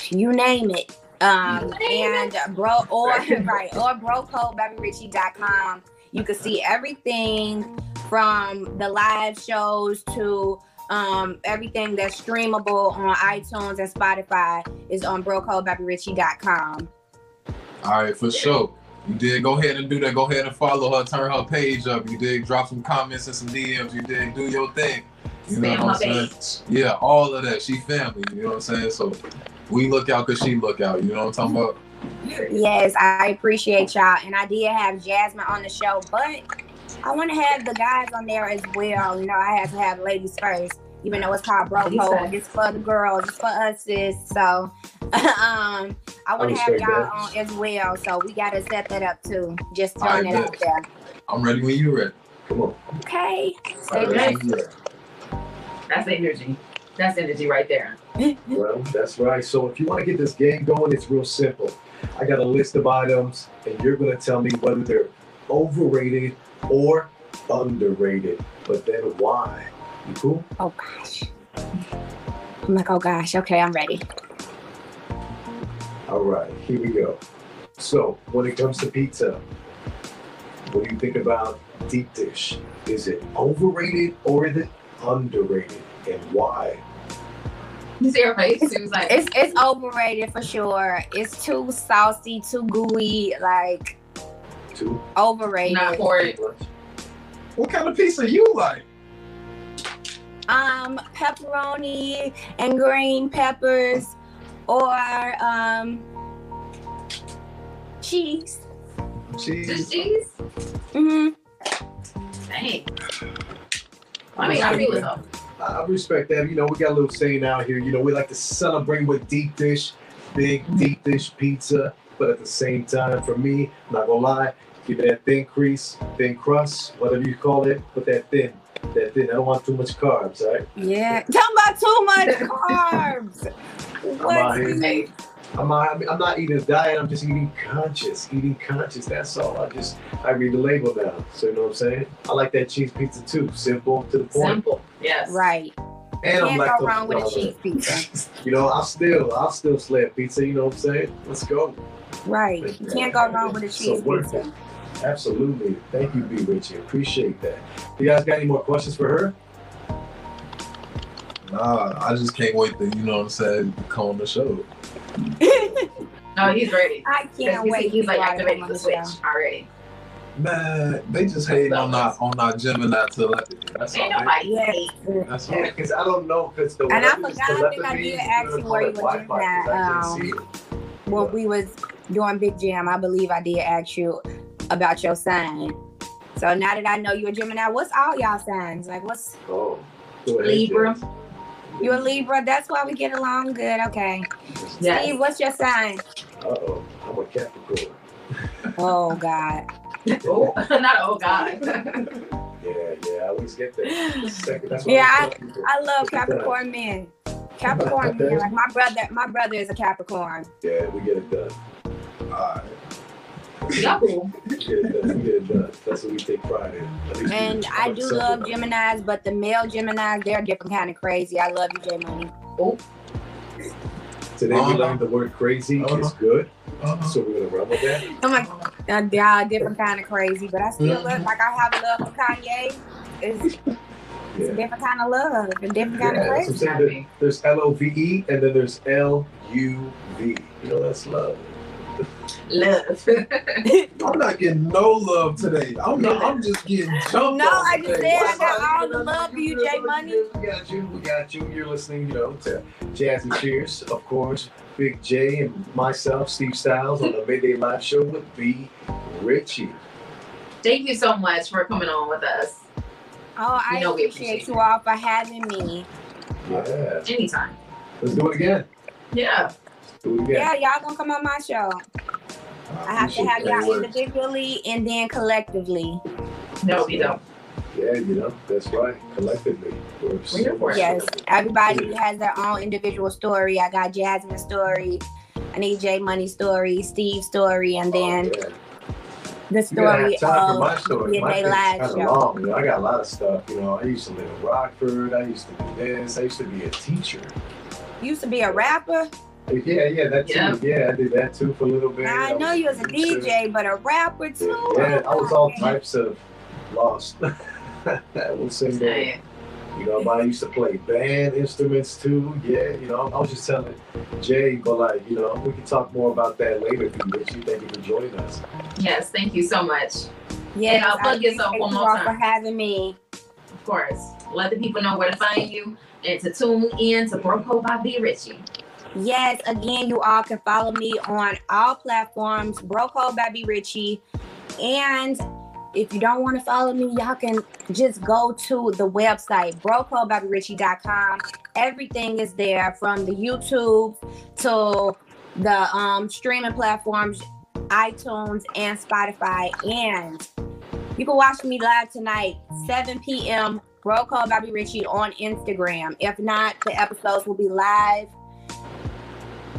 you name it. Um, and bro or right or brocodebyBRichie.com. You can see everything from the live shows to um, everything that's streamable on iTunes and Spotify is on brocodebyBRichie.com. All right, for sure. You did go ahead and do that. Go ahead and follow her, turn her page up. You did drop some comments and some DMs. You did do your thing. You know what I'm saying? Yeah, all of that. She family. You know what I'm saying? So we look out because she look out. You know what I'm talking about? Yes, I appreciate y'all. And I did have Jasmine on the show, but I want to have the guys on there as well. You know, I have to have ladies first, even though it's called Bro Ladies Code. It's for the girls, it's for us, sis. So um, I want to have y'all that. on as well. So we got to set that up too. Just I throwing it out there. I'm ready when you're ready. Come on. Okay. Stay All right, blessed. when you ready. That's energy. That's energy right there. Well, that's right. So if you want to get this game going, it's real simple. I got a list of items, and you're going to tell me whether they're overrated or underrated. But then why? You cool? Oh gosh. I'm like, oh gosh. Okay, I'm ready. All right, here we go. So when it comes to pizza, what do you think about deep dish? Is it overrated or is it underrated, and why? You see face? She was like, It's it's overrated for sure. It's too saucy, too gooey, like too overrated. not for it. What kind of pizza you like? Um pepperoni and green peppers or um cheese Just Cheese. cheese? hmm Dang. I mean, I feel it though. I respect that. You know, we got a little saying out here. You know, we like to celebrate with deep dish, big deep dish pizza. But at the same time, for me, I'm not gonna lie, give it that thin crease, thin crust, whatever you call it, but that thin, that thin. I don't want too much carbs, all right? yeah talking about too much carbs I'm here. I'm not, I'm not eating a diet. I'm just eating conscious, eating conscious. That's all. I just I read the label now. So you know what I'm saying? I like that cheese pizza too. Simple to the point. simple. Yes. right And I'm can't go wrong with a cheese pizza You know, I'll still I'll still slay a pizza. You know what I'm saying? Let's go. right you can't go wrong with a cheese worth pizza it. Absolutely. Thank you, B. Richie. Appreciate that. You guys got any more questions for her? Nah, I just can't wait to, you know what I'm saying, come on the show. No, he's ready. i can't He's, wait he's like till activating the switch show. already. Man, they just hate on our on our Gemini telepathy. That's all. Ain't nobody Yeah. hate. That's all. Because I don't know if it's the And I whatever it's forgot, I think I telepathy, did ask you where you were Wi-Fi, doing 'cause I that, can't um, it. when we was doing Big Jam, I believe I did ask you about your sign. So now that I know you're a Gemini, what's all y'all signs? Like, what's Oh, go ahead, Libra. Jess. you a Libra? That's why we get along good. Okay. Yes. Steve, what's your sign? Uh-oh, I'm a Capricorn. Oh God. Oh, not oh God. Yeah, yeah, I always get that. Second, that's what Yeah, I, I. I love Capricorn men. Capricorn men. Like my brother, my brother is a Capricorn. Yeah, we get it done. Alright. Y'all cool. We get it done. We get it done. That's what we take pride in. At least we And. I do love Geminis, but the male Geminis, they're different kind of crazy. I love you, J Money. that. Today we Uh-huh. learned the word crazy Uh-huh. is good, Uh-huh. so we're gonna run with that. I'm like, uh, they are different kind of crazy, but I still Mm-hmm. love, like I have a love for Kanye. It's, it's Yeah. a different kind of love, a different kind Yeah, of that's what I'm crazy. saying. There- There's L O V E and then there's L U V. You know that's love. Love. I'm not getting no love today. I'm not. I'm just getting jumped. No, I just today. said I got all the love for you, J Money. We got you. We got you. You're listening, you know, to Jazz and Cheers, of course. Big J and myself, Steve Styles, on the Midday Live Show with B. Richie. Thank you so much for coming on with us. Oh, I You know we appreciate appreciate you all for having me. Yeah. Anytime. Let's do it again. Yeah. Let's do. Yeah, y'all gonna come on my show. I have to have y'all word. individually and then collectively. No, we don't. Yeah, you know, that's right. Collectively. We're so here for it. much Yes, stronger. everybody has their own individual story. I got Jasmine's story. I need J Money's story, Steve's story, and oh, then Oh, yeah. the You gotta story time for my of story. My Midday thing's Live kind Show. long. You know, I got a lot of stuff. You know, I used to live in Rockford. I used to do this. I used to be a teacher. used to be a rapper. Yeah, yeah, that too. Yeah. Yeah, I did that too for a little bit. Now, I know you was a DJ, but a rapper too. Yeah, I was all types of lost. I was single. Hey. You know, I used to play band instruments too. Yeah, you know, I was just telling Jay, but like, you know, we can talk more about that later. If you wish. Thank you for joining us. Yes, thank you so much. Yeah, I'll plug I yourself appreciate one you more all time. for having me. Of course. Let the people know where to find you and to tune in to Bro Code by B Richie. Yes, again, you all can follow me on all platforms, Bro Code by B Richie. And if you don't want to follow me, y'all can just go to the website, brocodebybrichie.com. Everything is there from the YouTube to the um, streaming platforms, iTunes and Spotify. And you can watch me live tonight, 7 p.m. Bro Code by B Richie on Instagram. If not, the episodes will be live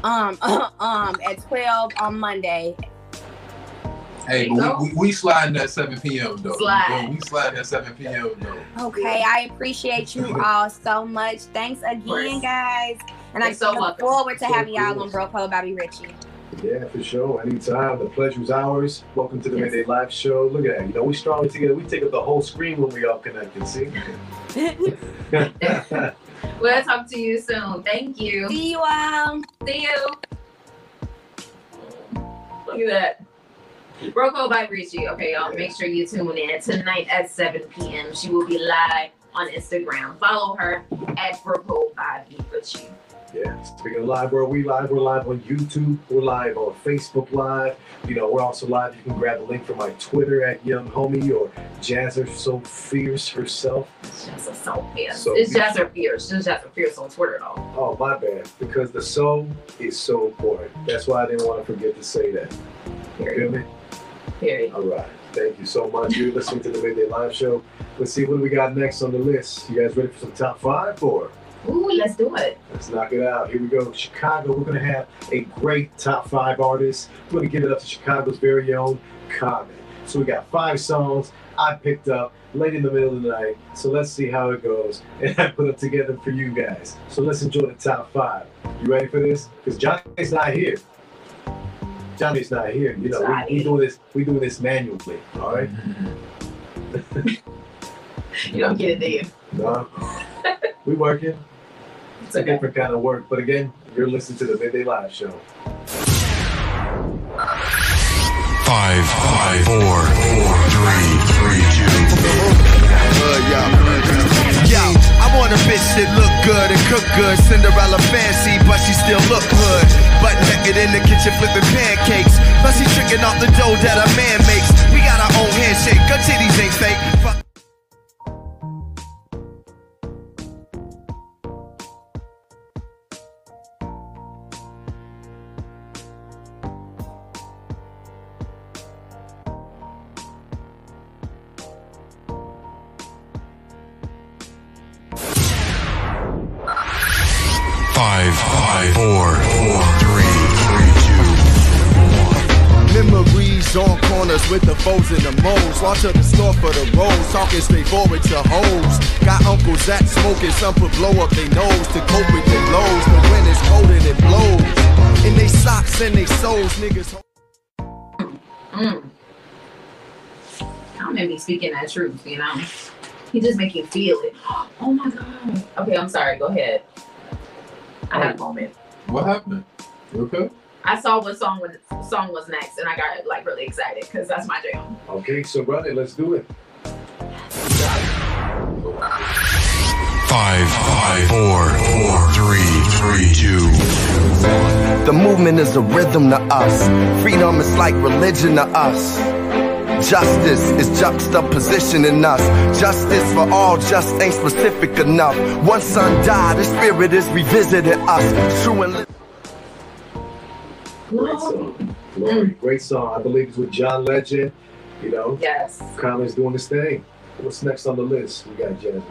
um um at 12 on Monday. Hey, but we, we, we sliding at 7 p.m. though. Slide. We sliding at 7 p.m. though. Okay, I appreciate you all so much. Thanks again, course. guys. And I You're so look forward to So having y'all on Bro Code by B Richie. Yeah, for sure. Anytime. The pleasure's ours. Welcome to the Yes. Midday Live Show. Look at that. You know, we strongly together. We take up the whole screen when we all connected. See? We'll talk to you soon. Thank you. See you all. See you. Look at that. Bro Code by Richie. Okay, y'all. Make sure you tune in tonight at 7 p.m. She will be live on Instagram. Follow her at Bro Code by Richie. Yeah. Speaking of live, where are we live? We're live on YouTube. We're live on Facebook Live. You know, we're also live. You can grab the link from my Twitter at Young Homie or Jazzer So Fierce herself. A so fierce. So it's just fierce. It's just her fierce on Twitter though. Oh, my bad. Because the soul is so important. That's why I didn't want to forget to say that. You feel me? Period. All right. Thank you so much. You're listening to the Midday Live Show. Let's see what do we got next on the list. You guys ready for some top five or? Ooh, let's do it. Let's knock it out. Here we go. Chicago. We're going to have a great top five artist. We're going to give it up to Chicago's very own Common. So we got five songs I picked up late in the middle of the night. So let's see how it goes. And I put them together for you guys. So let's enjoy the top five. You ready for this? Because Johnny's not here. Johnny's not here. You know, we, we doing this. We doing this manually. All right. You don't get it, do you? No, we working. It's It's a different kind of work. But again, you're listening to the Midday Live Show. Five, five, four, four, three, three, two. Yo, I want a bitch that look good and cook good. Cinderella fancy, but she still look hood. Butt naked in the kitchen flipping pancakes. Plus she tricking off the dough that a man makes. We got our own handshake. Her titties ain't fake. Five, five, four, four, three, three, two. Memories on corners with the foes and the moles. Launch to the store for the rolls, talking straightforward to hoes. Got uncles that smoking, some put blow up their nose to cope with their lows. But when it's cold and it blows, in they socks and they souls, niggas. Mm. I'm gonna be speaking that truth, you know. He just make you feel it. Oh my god. Okay, I'm sorry. Go ahead. I had a moment. What happened? You okay? I saw what song was song was next, and I got like really excited because that's my jam. Okay, so run it. Let's do it. Five, five, four, four, three, three, two. The movement is a rhythm to us. Freedom is like religion to us. Justice is juxtapositioning us. Justice for all just ain't specific enough. One son died, the spirit is revisiting us. True and li- Great song. Glory, great song. I believe it's with John Legend. You know, Yes. Common's doing this thing. What's next on the list? We got Jasmine.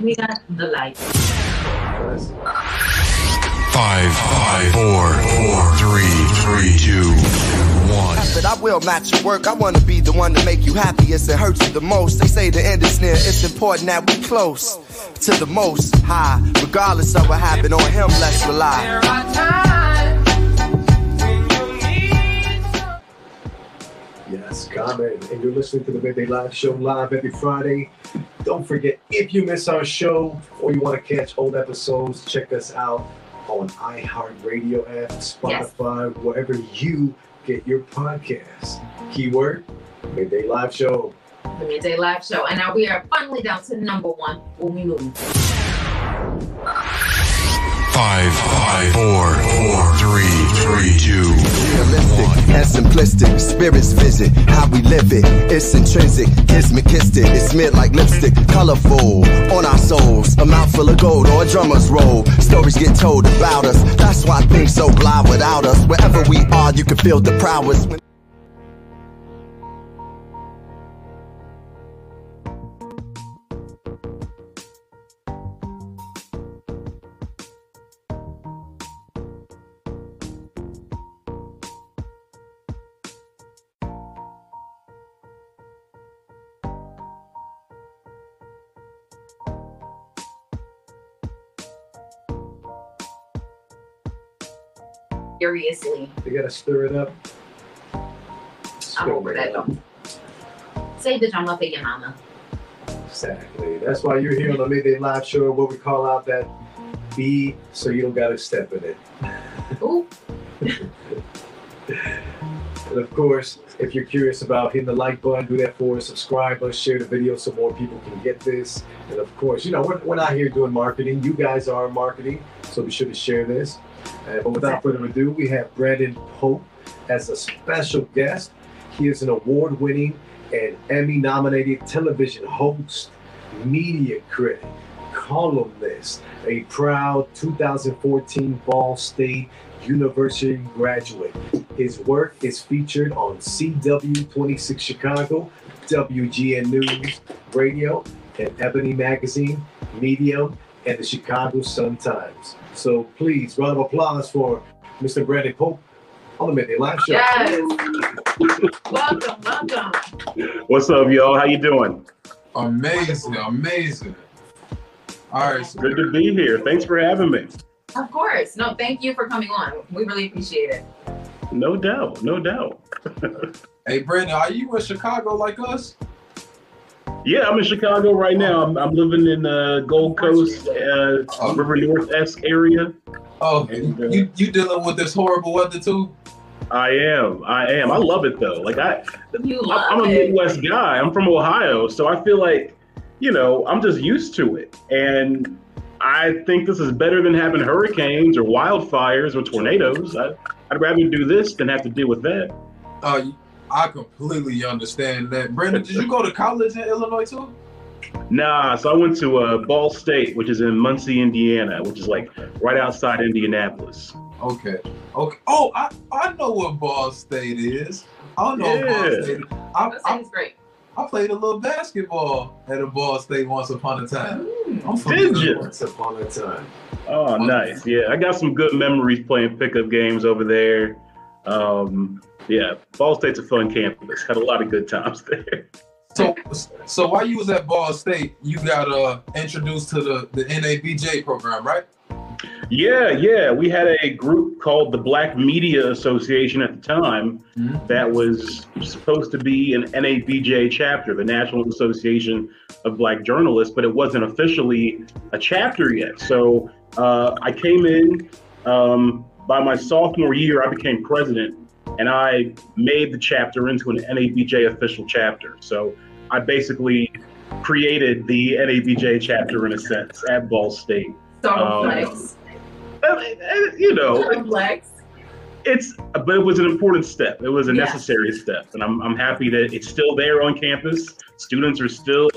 We got the lights. Classic. Five, five, four, four, three, three, two, one. But I will match your work. I wanna be the one to make you happiest and hurt you the most. They say the end is near. It's important that we close to the most high. Regardless of what happened on him, let's rely. Yes, Common. And you're listening to the Midday Live Show live every Friday. Don't forget, if you miss our show or you want to catch old episodes, check us out on iHeartRadio app, Spotify, wherever you get your podcast. Keyword, Midday Live Show. The midday live show, and now we are finally down to number one. When we move. Five, five, four, four, three, three, two, Realistic and simplistic, spirits visit how we live it. It's intrinsic, Kiss me, kissed it. It's smeared like lipstick, colorful on our souls. A mouthful of gold or a drummer's roll. Stories get told about us. That's why things so blah without us. Wherever we are, you can feel the prowess. Furiously. You got to stir it up. I'm over that though. Say the for your mama. Exactly. That's why you're here on the Midday Live Show, where we call out that B so you don't got to step in it. Ooh. And of course, if you're curious about hitting the like button, do that for us. Subscribe us, share the video so more people can get this. And of course, you know, we're, we're not here doing marketing. You guys are marketing, so be sure to share this. Uh, but without further ado, we have Brandon Pope as a special guest. He is an award winning and Emmy nominated television host, media critic, columnist, a proud 2014 Ball State University graduate. His work is featured on CW26 Chicago, WGN News Radio, and Ebony Magazine, Medium, and the Chicago Sun-Times. So please, round of applause for Mr. Brandon Pope on the Midday Live Show. Yes. welcome, welcome. What's up, y'all? How you doing? Amazing, amazing. All right, so Good to be here. Thanks for having me. Of course. No, thank you for coming on. We really appreciate it. No doubt, no doubt. hey Brandon, are you in Chicago like us? Yeah, I'm in Chicago right now. I'm, I'm living in the Gold Coast, uh, River North esque area. Oh, you you dealing with this horrible weather too? I am. I am. I love it though. Like I, You I'm, love I'm a it. Midwest guy. I'm from Ohio, so I feel like, you know, I'm just used to it, and I think this is better than having hurricanes or wildfires or tornadoes. I, I'd rather do this than have to deal with that. Uh, I completely understand that. Brandon, did you go to college in Illinois too? Nah, so I went to uh, Ball State, which is in Muncie, Indiana, which is like right outside Indianapolis. Okay. Okay. Oh, I, I know what Ball State is. I know what Ball State. is. I, That I, sounds great. I played a little basketball at a Ball State once upon a time. I'm from Did you? Once upon a time. Oh, nice. Yeah, I got some good memories playing pickup games over there. Um, yeah, Ball State's a fun campus. Had a lot of good times there. So, so while you was at Ball State, you got uh introduced to the the NABJ program, right? Yeah, yeah. We had a group called the Black Media Association at the time that was supposed to be an NABJ chapter, the National Association of Black Journalists, but it wasn't officially a chapter yet. So uh, I came in um, by my sophomore year, I became president, and I made the chapter into an NABJ official chapter. So I basically created the NABJ chapter in a sense at Ball State. So Um, you know, So flex. it's but it was an important step. It was a Yeah. necessary step, and I'm I'm happy that it's still there on campus. Students are still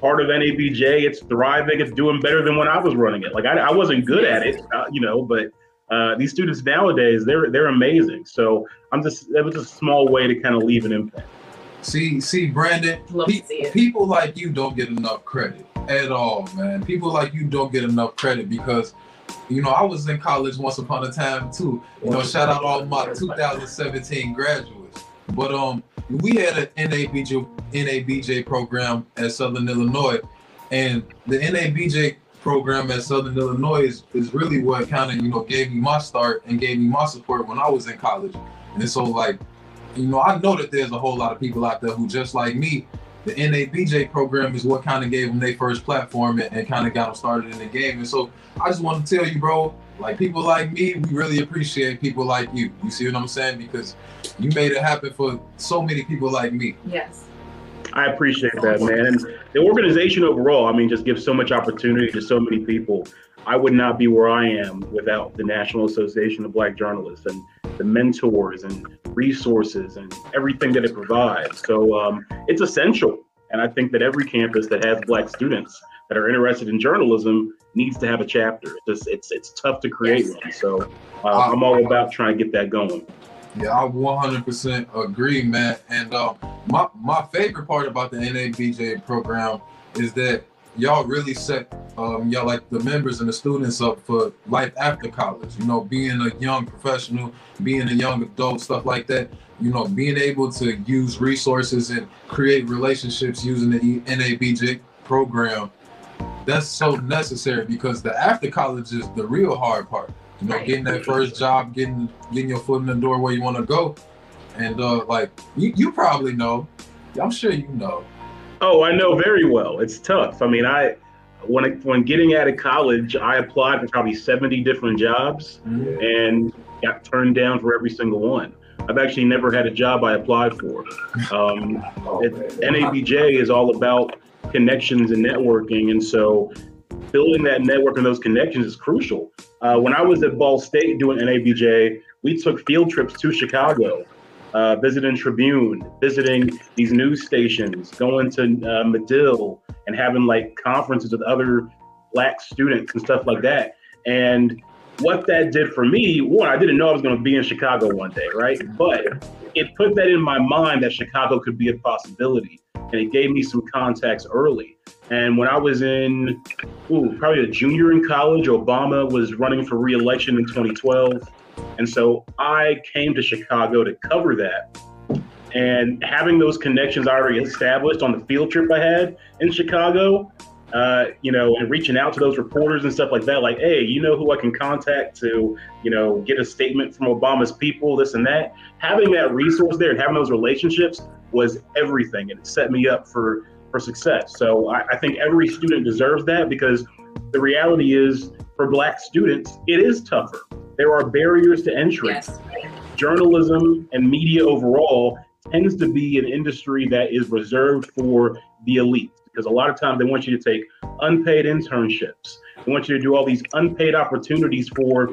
part of NABJ. It's thriving. It's doing better than when I was running it. Like I, I wasn't good at it, uh, you know, but uh, these students nowadays they're they're amazing. So I'm just it was a small way to kind of leave an impact. See, see, Brandon, pe- see people like you don't get enough credit at all, man. People like you don't get enough credit because, you know, I was in college once upon a time too. You know, shout out all my 2017 graduates. But um, we had an NABJ NABJ program at Southern Illinois, and the NABJ program at Southern Illinois is, is really what kind of you know gave me my start and gave me my support when I was in college. And so like you know, I know that there's a whole lot of people out there who just like me. The NABJ program is what kind of gave them their first platform and, and kind of got them started in the game. And so I just want to tell you, bro, like people like me, we really appreciate people like you. You see what I'm saying? Because you made it happen for so many people like me. Yes. I appreciate that, man. And the organization overall, I mean, just gives so much opportunity to so many people. I would not be where I am without the National Association of Black Journalists and the mentors and resources and everything that it provides. So um, it's essential. And I think that every campus that has Black students that are interested in journalism needs to have a chapter. It's just, it's it's tough to create one. So uh, I'm all about trying to get that going. Yeah, I 100% agree, man. And uh, my my favorite part about the NABJ program is that y'all really set um, y'all like the members and the students up for life after college. You know, being a young professional, being a young adult, stuff like that. You know, being able to use resources and create relationships using the NABJ program. That's so necessary because the after college is the real hard part. You know, getting that first job, getting getting your foot in the door where you want to go, and uh, like you, you probably know. I'm sure you know. Oh, I know very well. It's tough. I mean, I when I, when getting out of college, I applied for probably 70 different jobs and got turned down for every single one. I've actually never had a job I applied for. Um, it, NABJ is all about connections and networking, and so building that network and those connections is crucial. Uh, when I was at Ball State doing NABJ, we took field trips to Chicago, uh, visiting Tribune, visiting these news stations, going to uh, Medill, and having like conferences with other Black students and stuff like that. And what that did for me, one, I didn't know I was going to be in Chicago one day, right? But it put that in my mind that Chicago could be a possibility, and it gave me some contacts early. And when I was in, ooh, probably a junior in college, Obama was running for reelection in 2012. And so I came to Chicago to cover that. And having those connections already established on the field trip I had in Chicago, uh, you know, and reaching out to those reporters and stuff like that, like, hey, you know who I can contact to, you know, get a statement from Obama's people, this and that. Having that resource there and having those relationships was everything, and it set me up for for success. So I, I think every student deserves that because the reality is, for Black students, it is tougher. There are barriers to entry. Yes. journalism and media overall tends to be an industry that is reserved for the elite because a lot of times they want you to take unpaid internships. They want you to do all these unpaid opportunities for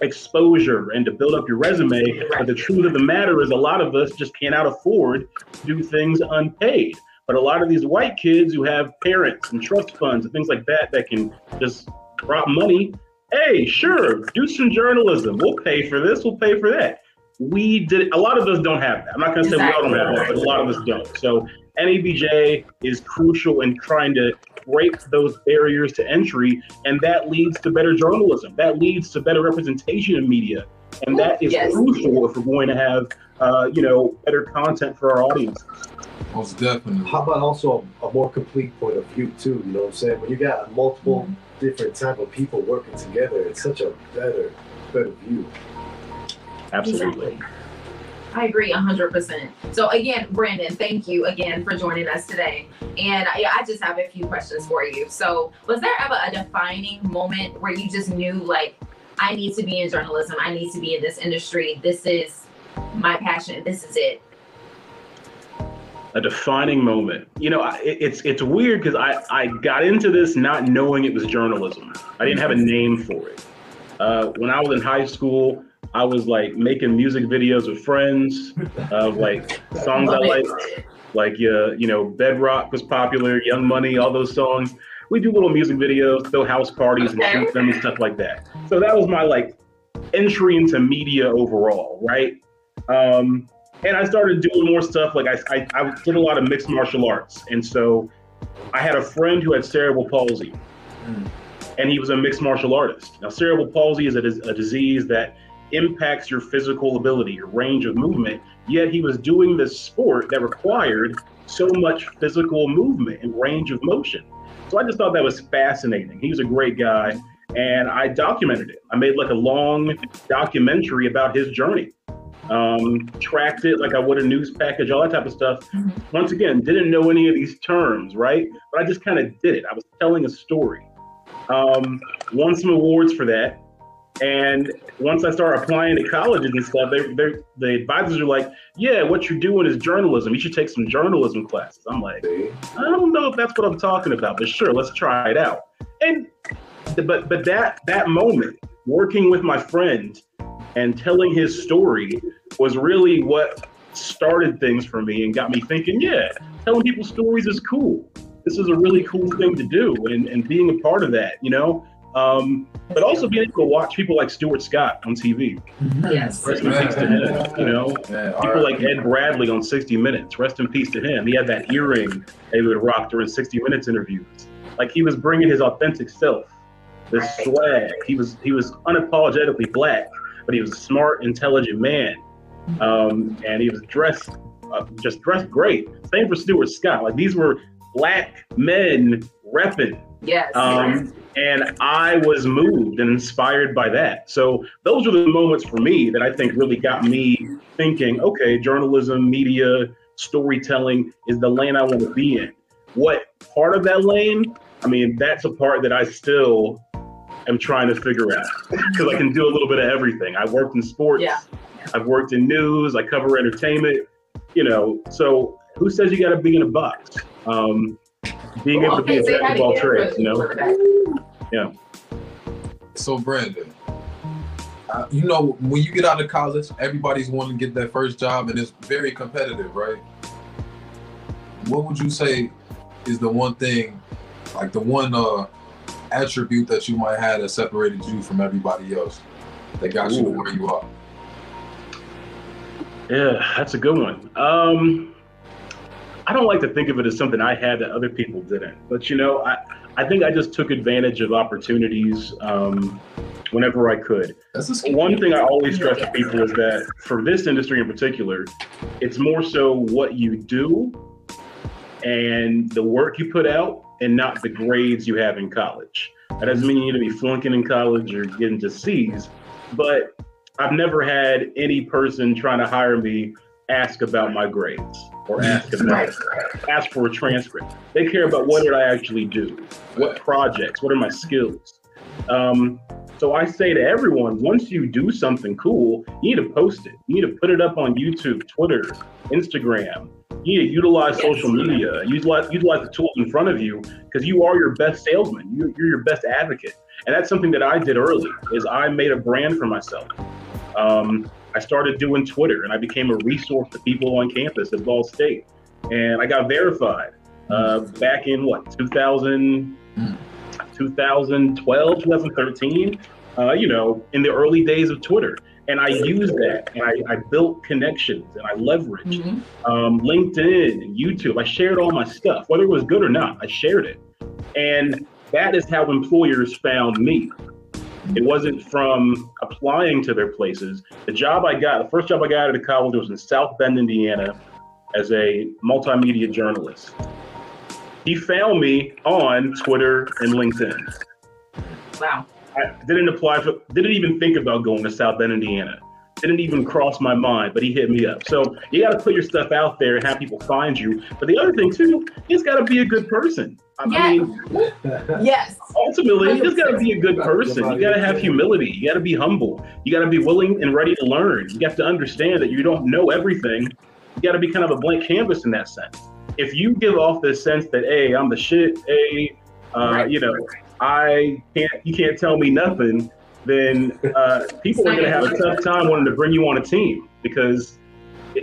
exposure and to build up your resume. But the truth of the matter is, a lot of us just cannot afford to do things unpaid. But a lot of these white kids who have parents and trust funds and things like that that can just drop money, hey, sure, do some journalism. We'll pay for this, we'll pay for that. We did a lot of us don't have that. I'm not gonna say we all don't have that, but a lot of us don't. So NABJ is crucial in trying to break those barriers to entry, and that leads to better journalism. That leads to better representation in media, and that is Yes. crucial if we're going to have, uh, you know, better content for our audience. Most definitely. How about also a, a more complete point of view too? You know what I'm saying? When you got multiple mm-hmm. different type of people working together, it's such a better, better view. Absolutely. I agree 100%. So, again, Brandon, thank you again for joining us today. And I, I just have a few questions for you. So, was there ever a defining moment where you just knew, like, I need to be in journalism, I need to be in this industry, this is my passion, this is it? A defining moment. You know, it, it's it's weird because I I got into this not knowing it was journalism. I didn't have a name for it. Uh, when I was in high school, I was like making music videos with friends of like songs I liked, like uh, you know, Bedrock was popular, Young Money, all those songs. We do little music videos, throw house parties and shoot them and stuff like that. So that was my like entry into media overall, right? Um, and I started doing more stuff. Like I, I, I did a lot of mixed martial arts, and so I had a friend who had cerebral palsy, hmm. and he was a mixed martial artist. Now, cerebral palsy is a, a disease that impacts your physical ability, your range of movement. Yet he was doing this sport that required so much physical movement and range of motion. So I just thought that was fascinating. He was a great guy, and I documented it. I made like a long documentary about his journey um, tracked it like I would a news package, all that type of stuff. Once again, didn't know any of these terms, right? But I just kind of did it. I was telling a story. Um, won some awards for that. And once I started applying to colleges and stuff, they, they, the advisors are like, yeah, what you're doing is journalism. You should take some journalism classes. I'm like, I don't know if that's what I'm talking about, but sure, let's try it out. And but but that that moment, working with my friend and telling his story was really what started things for me and got me thinking, yeah, telling people stories is cool. This is a really cool thing to do and, and being a part of that, you know? Um, but also being able to watch people like Stuart Scott on TV. Yes. Rest in peace to him, you know? People like Ed Bradley on 60 Minutes. Rest in peace to him. He had that earring that he would rock during 60 Minutes interviews. Like he was bringing his authentic self, this swag. He was he was unapologetically black, but he was a smart, intelligent man, um, and he was dressed uh, just dressed great. Same for Stuart Scott. Like these were black men repping. Yes. Um, and I was moved and inspired by that. So those were the moments for me that I think really got me thinking, okay, journalism, media, storytelling is the lane I want to be in. What part of that lane? I mean, that's a part that I still am trying to figure out because I can do a little bit of everything. I worked in sports. Yeah. I've worked in news. I cover entertainment. You know, so who says you got to be in a box? Um, being able to be a say jack of all trades, you know. Yeah. So Brandon, uh, you know when you get out of college, everybody's wanting to get that first job, and it's very competitive, right? What would you say is the one thing, like the one uh, attribute that you might have that separated you from everybody else, that got you to where you are? Yeah, that's a good one. Um, I don't like to think of it as something I had that other people didn't. But you know, I, I think I just took advantage of opportunities um, whenever I could. One thing I always stress to people is that for this industry in particular, it's more so what you do and the work you put out and not the grades you have in college. That doesn't mean you need to be flunking in college or getting to C's, but I've never had any person trying to hire me ask about my grades or ask about ask for a transcript. They care about what did I actually do, what projects, what are my skills. Um, So I say to everyone, once you do something cool, you need to post it. You need to put it up on YouTube, Twitter, Instagram. You need to utilize social media, utilize, utilize the tools in front of you because you are your best salesman. You're, you're your best advocate. And that's something that I did early is I made a brand for myself. Um, I started doing Twitter and I became a resource to people on campus at Ball State. And I got verified uh, back in what, 2000, 2012, 2013, uh, you know, in the early days of Twitter. And I used that and I, I built connections and I leveraged um, LinkedIn and YouTube. I shared all my stuff, whether it was good or not, I shared it. And that is how employers found me. It wasn't from applying to their places. The job I got, the first job I got out of college was in South Bend, Indiana, as a multimedia journalist. He found me on Twitter and LinkedIn. Wow. I didn't apply for, didn't even think about going to South Bend, Indiana. Didn't even cross my mind, but he hit me up. So you got to put your stuff out there and have people find you. But the other thing too, he's got to be a good person. I mean, yes. ultimately, you just got to be a good person. You got to have humility. You got to be humble. You got to be willing and ready to learn. You have to understand that you don't know everything. You got to be kind of a blank canvas in that sense. If you give off this sense that, hey, I'm the shit, hey, uh, you know, I can't, you can't tell me nothing, then uh, people are going to have a tough time wanting to bring you on a team because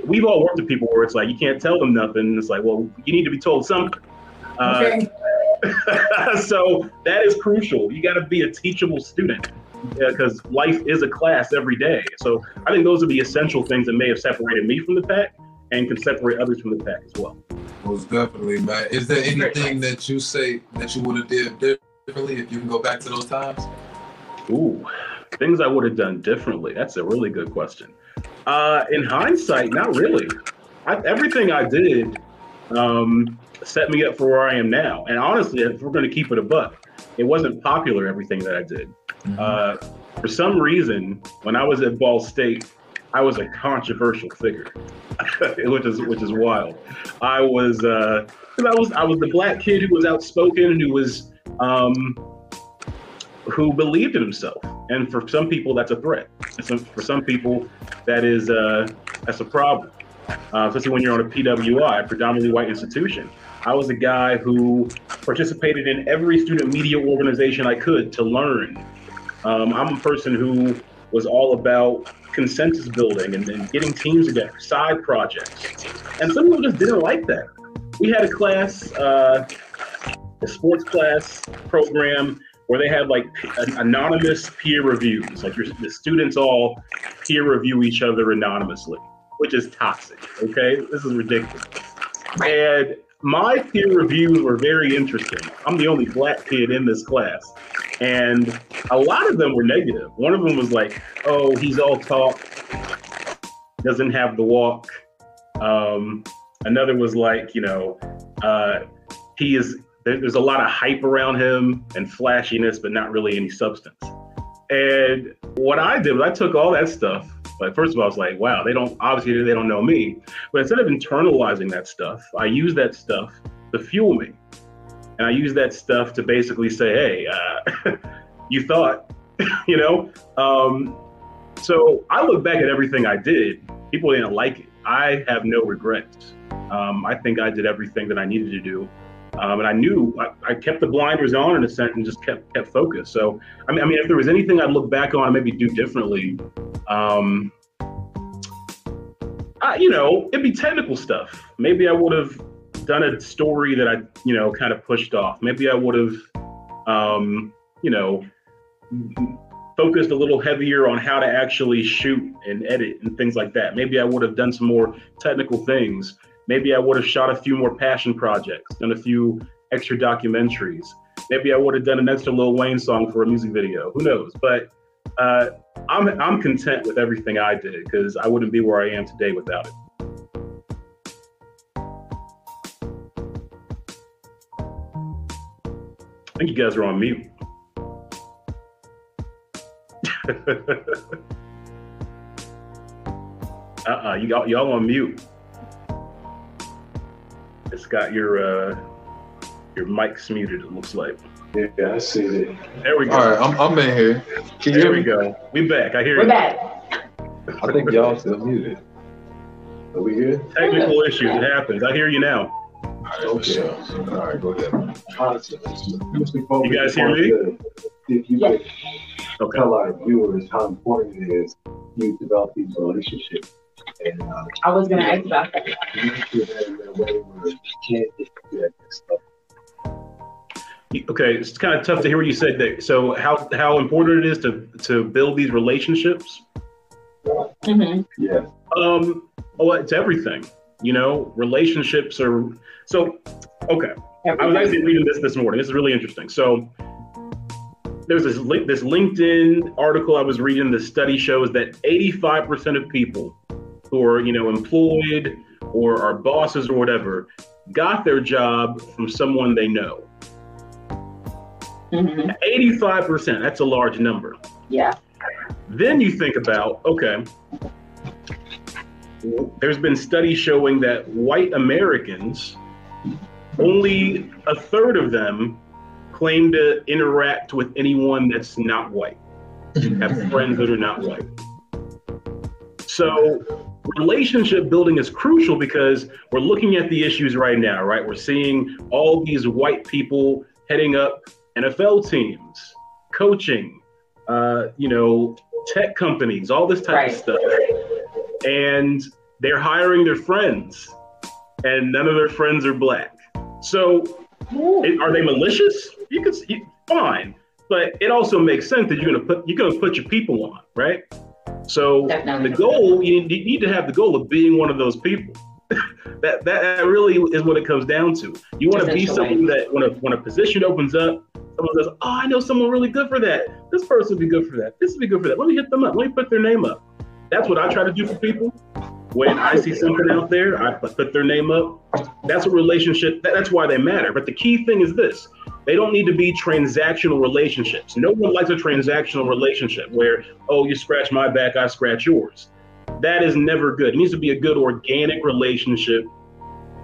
we've all worked with people where it's like you can't tell them nothing. It's like, well, you need to be told something. Uh, so that is crucial. You got to be a teachable student because life is a class every day. So I think those are the essential things that may have separated me from the pack and can separate others from the pack as well. Most definitely, man. Is there anything that you say that you would have did differently if you can go back to those times? Ooh, things I would have done differently. That's a really good question. Uh, in hindsight, not really. I, everything I did um, set me up for where I am now. And honestly, if we're going to keep it a buck, it wasn't popular, everything that I did. Uh, for some reason, when I was at Ball State, I was a controversial figure, which is which is wild. I was uh, I was I was the black kid who was outspoken and who was um, who believed in himself. And for some people, that's a threat. For some people, that is uh, that's a problem. Uh, especially when you're on a PWI, a predominantly white institution. I was a guy who participated in every student media organization I could to learn. Um, I'm a person who was all about consensus building and, and getting teams together, side projects. And some people just didn't like that. We had a class, uh, a sports class program where they have like anonymous peer reviews. Like the students all peer review each other anonymously, which is toxic. Okay, this is ridiculous. And my peer reviews were very interesting. I'm the only black kid in this class, and a lot of them were negative. One of them was like, "Oh, he's all talk, doesn't have the walk." Um, another was like, you know, uh, he is. There- There's a lot of hype around him and flashiness, but not really any substance. And what I did was I took all that stuff. Like first of all, I was like, wow, they don't obviously they don't know me. But instead of internalizing that stuff, I use that stuff to fuel me. And I use that stuff to basically say, hey, uh, you thought, you know? Um, so I look back at everything I did. People didn't like it. I have no regrets. Um, I think I did everything that I needed to do. Um, and I knew I, I kept the blinders on in a sense and just kept kept focused. So I mean, I mean, if there was anything I'd look back on and maybe do differently, um, I, you know, it'd be technical stuff. Maybe I would have done a story that I, you know, kind of pushed off. Maybe I would have, um, you know, focused a little heavier on how to actually shoot and edit and things like that. Maybe I would have done some more technical things. Maybe I would have shot a few more passion projects, done a few extra documentaries. Maybe I would have done an extra Lil Wayne song for a music video. Who knows? But uh, I'm I'm content with everything I did because I wouldn't be where I am today without it. I think you guys are on mute. uh-uh, you y'all on mute. It's got your uh your mic's muted, it looks like. Yeah, I see it. There we go. All right, I'm, I'm in here. Can you there hear we me? go. We back. I hear you. We're back. I think y'all still muted. Are we good? Technical issues. It happens. I hear you now. Okay. All right, go ahead. You guys hear me? If you Yes. could tell our viewers how important it is you develop these relationships. And uh, I was gonna ask about that. you need to have in a way where you can't get that stuff. Okay, it's kind of tough to hear what you said there. So, how how important it is to to build these relationships? Mm-hmm. Yeah. Um, oh, it's everything. You know, relationships are so. Okay, I was actually reading this this morning. This is really interesting. So, there's this link, this LinkedIn article I was reading. The study shows that 85% of people who are you know employed or are bosses or whatever got their job from someone they know. Mm-hmm. 85%. That's a large number. Yeah. Then you think about okay, there's been studies showing that white Americans, only a third of them claim to interact with anyone that's not white, have friends that are not white. So, relationship building is crucial because we're looking at the issues right now, right? We're seeing all these white people heading up NFL teams, coaching, uh, you know, tech companies, all this type Right. of stuff. And they're hiring their friends, and none of their friends are black. So, it- are they malicious? You could you, fine, but it also makes sense that you're gonna put you're gonna put your people on, right? So the goal you need, to have the goal of being one of those people. that that really is what it comes down to. You want to be someone that when a when a position opens up, someone says, "Oh, I know someone really good for that. This person would be good for that. This would be good for that. Let me hit them up. Let me put their name up." That's what I try to do for people. When I see something out there, I put their name up. That's a relationship. That, that's why they matter. But the key thing is this: they don't need to be transactional relationships. No one likes a transactional relationship where, oh, you scratch my back, I scratch yours. That is never good. It needs to be a good organic relationship,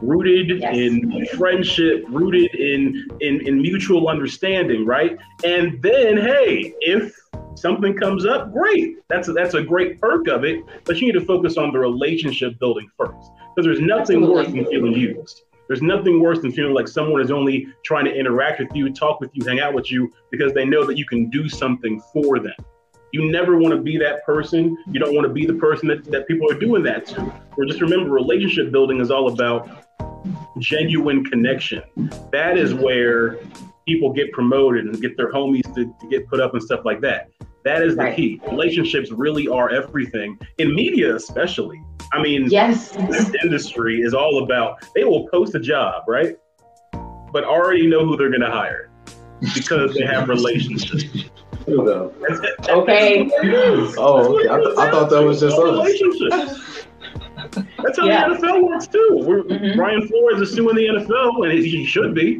rooted in friendship, rooted in, in in mutual understanding, right? And then, hey, if something comes up, great. That's a, that's a great perk of it. But you need to focus on the relationship building first, because there's nothing worse than feeling used. There's nothing worse than feeling like someone is only trying to interact with you, talk with you, hang out with you because they know that you can do something for them. You never want to be that person. You don't want to be the person that, that people are doing that to. Or just remember, relationship building is all about genuine connection. That is where people get promoted and get their homies to, to get put up and stuff like that. That is the Right. key. Relationships really are everything in media, especially. I mean, Yes. this industry is all about they will post a job, right? But already know who they're going to hire because they have relationships. Okay. Oh, okay. I, th- I thought that was just us. relationships. That's how Yeah. the NFL works too. We're, mm-hmm. Brian Flores is suing the NFL, and he he should be.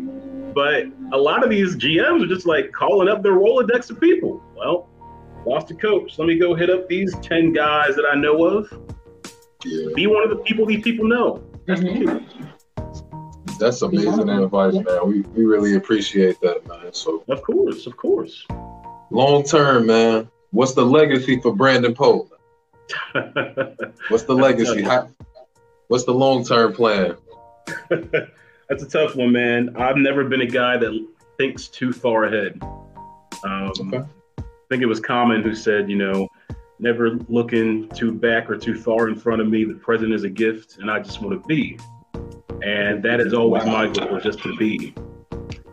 But a lot of these GMs are just like calling up their Rolodex of people. Well, lost a coach. Let me go hit up these 10 guys that I know of. Be one of the people these people know. That's the key. That's amazing advice, man. We we really appreciate that, man. So of course, of course. Long term, man. What's the legacy for Brandon Pope? What's the legacy? How, what's the long term plan? That's a tough one, man. I've never been a guy that thinks too far ahead. Um, I think it was Common who said, you know, never looking too back or too far in front of me. The present is a gift, and I just want to be. And that is always my goal, just to be.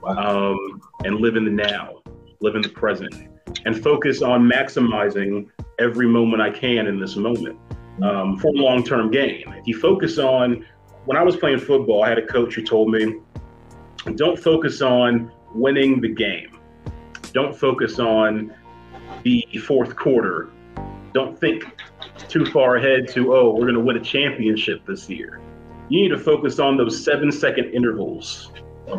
Um, and live in the now, live in the present, and focus on maximizing every moment I can in this moment um, for long term gain. If you focus on, when I was playing football, I had a coach who told me, don't focus on winning the game. Don't focus on the fourth quarter. Don't think too far ahead to, oh, we're going to win a championship this year. You need to focus on those seven second intervals,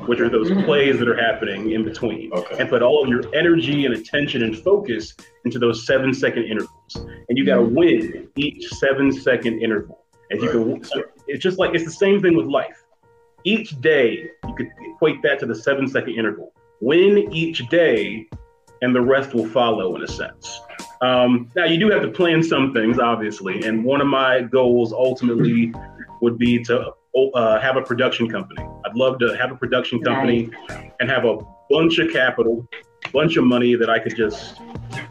which are those plays that are happening in between, and put all of your energy and attention and focus into those seven second intervals. And you got to win each seven second interval. And you can, it's just like it's the same thing with life. Each day, you could equate that to the seven second interval. win each day, and the rest will follow in a sense. Um, now, you do have to plan some things, obviously, and one of my goals ultimately would be to uh, have a production company. I'd love to have a production company and have a bunch of capital, bunch of money that I could just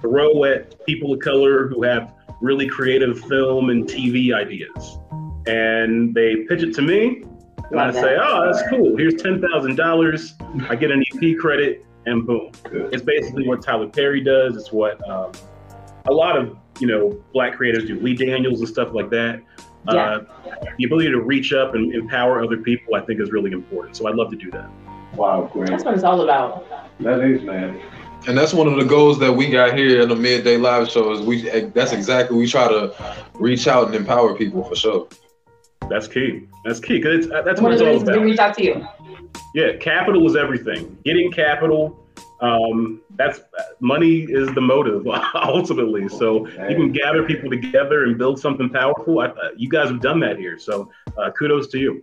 throw at people of color who have really creative film and TV ideas. And they pitch it to me, and I say, oh, that's cool. Here's $10,000. I get an EP credit, and boom. It's basically what Tyler Perry does. It's what um, a lot of, you know, black creators do. Lee Daniels and stuff like that. Yeah. Uh, the ability to reach up and empower other people, I think, is really important. So I'd love to do that. Wow, great. That's what it's all about. That is, man. And that's one of the goals that we got here in the midday live show. Is we that's exactly we try to reach out and empower people for sure. That's key. That's key because that's One what of it's the all reasons we about. reached out to you. Yeah, capital is everything. Getting capital, um, that's money is the motive ultimately. So you can gather people together and build something powerful. I, uh, you guys have done that here, so uh, kudos to you.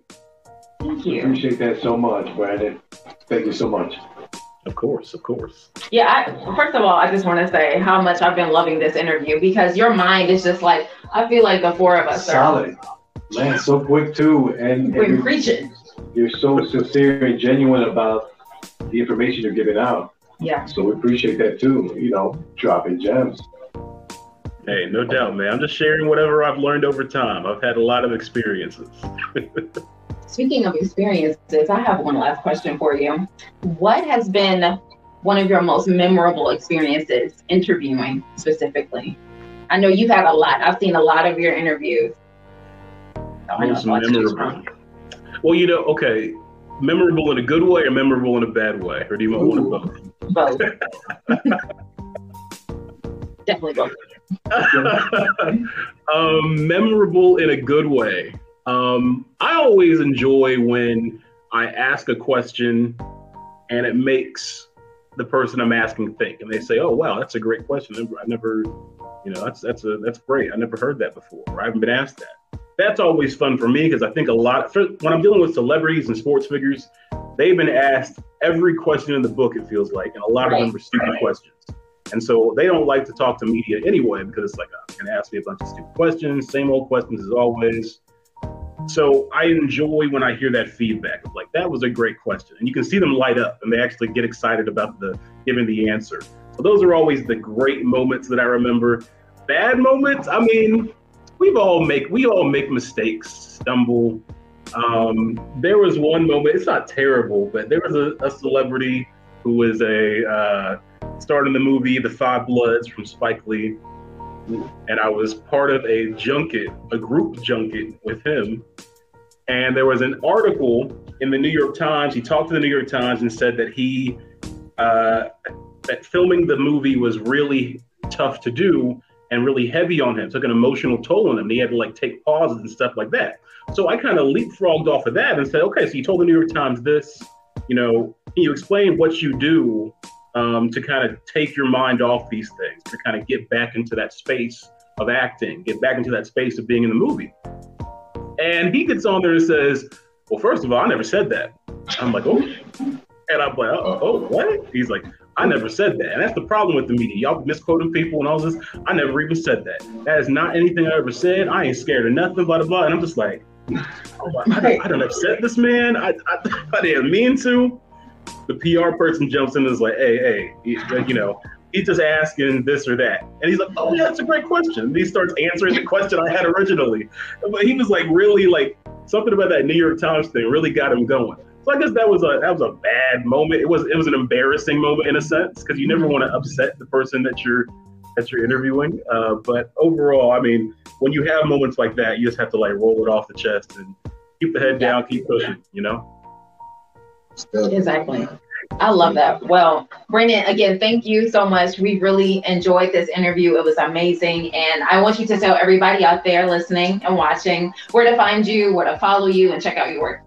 Thank you. Appreciate that so much, Brandon. Thank you so much. Of course, of course. Yeah, I, first of all, I just want to say how much I've been loving this interview because your mind is just like, I feel like the four of us are Solid. Man, so quick too. And, we're and you're, preaching. you're so sincere and genuine about the information you're giving out. Yeah. So we appreciate that too. You know, dropping gems. Hey, no doubt, man. I'm just sharing whatever I've learned over time. I've had a lot of experiences. Speaking of experiences, I have one last question for you. What has been one of your most memorable experiences interviewing specifically? I know you've had a lot. I've seen a lot of your interviews. I know Most it's a lot to choose memorable. Well, you know, okay, memorable in a good way or memorable in a bad way, or do you want one of both? Both. Definitely both. um, memorable in a good way. Um, I always enjoy when I ask a question and it makes the person I'm asking think, and they say, "Oh, wow, that's a great question. I never, you know, that's that's a that's great. I never heard that before. Or I haven't been asked that." That's always fun for me because I think a lot for, when I'm dealing with celebrities and sports figures, they've been asked every question in the book. It feels like, and a lot of them are stupid questions. And so they don't like to talk to media anyway because it's like, oh, going to ask me a bunch of stupid questions, same old questions as always. So I enjoy when I hear that feedback of like, that was a great question. And you can see them light up and they actually get excited about the giving the answer. So those are always the great moments that I remember. Bad moments, I mean, we've all make we all make mistakes, stumble. Um, there was one moment, it's not terrible, but there was a, a celebrity who was a uh, in the movie The Five Bloods from Spike Lee. And I was part of a junket, a group junket with him. And there was an article in the New York Times. He talked to the New York Times and said that he, uh, that filming the movie was really tough to do and really heavy on him, took an emotional toll on him. He had to like take pauses and stuff like that. So I kind of leapfrogged off of that and said, okay, so you told the New York Times this, you know, can you explain what you do um, to kind of take your mind off these things, to kind of get back into that space of acting, get back into that space of being in the movie. And he gets on there and says, Well, first of all, I never said that. I'm like, Oh. And I'm like, Oh, oh what? He's like, I never said that. And that's the problem with the media. Y'all misquoting people and all this. I never even said that. That is not anything I ever said. I ain't scared of nothing, blah, blah, blah. And I'm just like, I, don't- I don't upset this man. I, I, I didn't mean to. The PR person jumps in and is like, hey, hey, he- you know, he's just asking this or that. And he's like, oh, yeah, that's a great question. And he starts answering the question I had originally. But he was like, really, like, something about that New York Times thing really got him going. So I guess that was a that was a bad moment. It was it was an embarrassing moment in a sense because you never want to upset the person that you're that you're interviewing. Uh, but overall, I mean, when you have moments like that, you just have to like roll it off the chest and keep the head down, keep pushing. You know. Exactly. I love that. Well, Brandon, again, thank you so much. We really enjoyed this interview. It was amazing. And I want you to tell everybody out there listening and watching where to find you, where to follow you, and check out your work.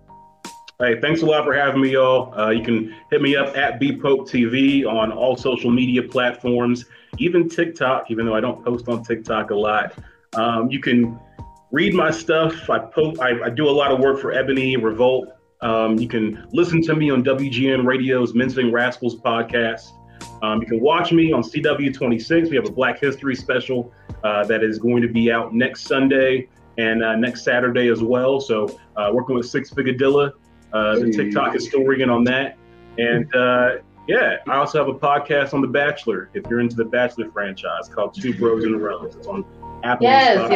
Hey, thanks a lot for having me, y'all. Uh, you can hit me up at BPope TV on all social media platforms, even TikTok, even though I don't post on TikTok a lot. Um, you can read my stuff. I post. I, I do a lot of work for Ebony Revolt. Um, you can listen to me on WGN Radio's Mincing Rascals podcast. Um, you can watch me on CW26. We have a Black History special uh, that is going to be out next Sunday and uh, next Saturday as well. So, uh, working with Six Figadilla, uh, the TikTok historian on that. And uh, yeah, I also have a podcast on The Bachelor. If you're into the Bachelor franchise, called Two Bros in a Row. It's on Apple, Yes, Spotify.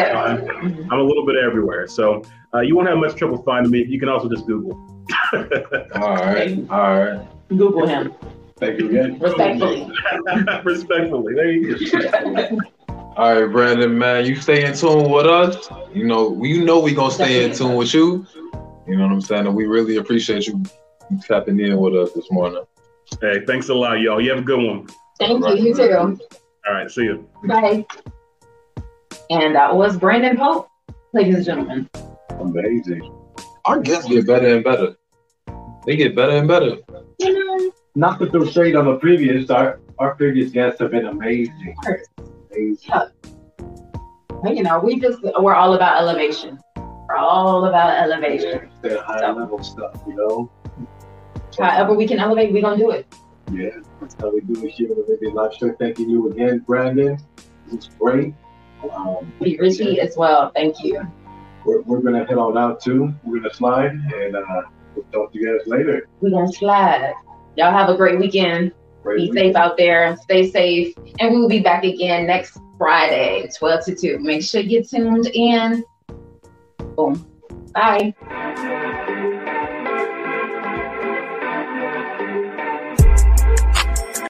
yes. I'm a little bit everywhere, so uh, you won't have much trouble finding me. You can also just Google. all right, all right. Google him. Thank you again. Respectfully. Respectfully. There you go. All right, Brandon, man, you stay in tune with us. You know, you know we gonna stay in tune with you. You know what I'm saying? And we really appreciate you tapping in with us this morning. Hey, thanks a lot, y'all. You have a good one. Thank you. You too. All right, see you. Bye. And that was Brandon Pope, ladies and gentlemen. Amazing. Our guests get better and better. They get better and better. Not to throw shade on the previous, our, our previous guests have been amazing. Amazing. But, you know, we just we're all about elevation. We're all about elevation. That high level stuff, you know? However we can elevate, we're gonna do it. Yeah, that's how we do it here on the Live Show. Thanking you again, Brandon. Was great. Um, B Richie as well. Thank you. we're, we're going to head on out too. We're going to slide and uh, we'll talk to you guys later. We're gonna slide. Y'all have a great weekend. Great Be safe out there. Stay safe. And we will be back again next Friday, 12 to 2. Make sure you get tuned in. Boom. Bye.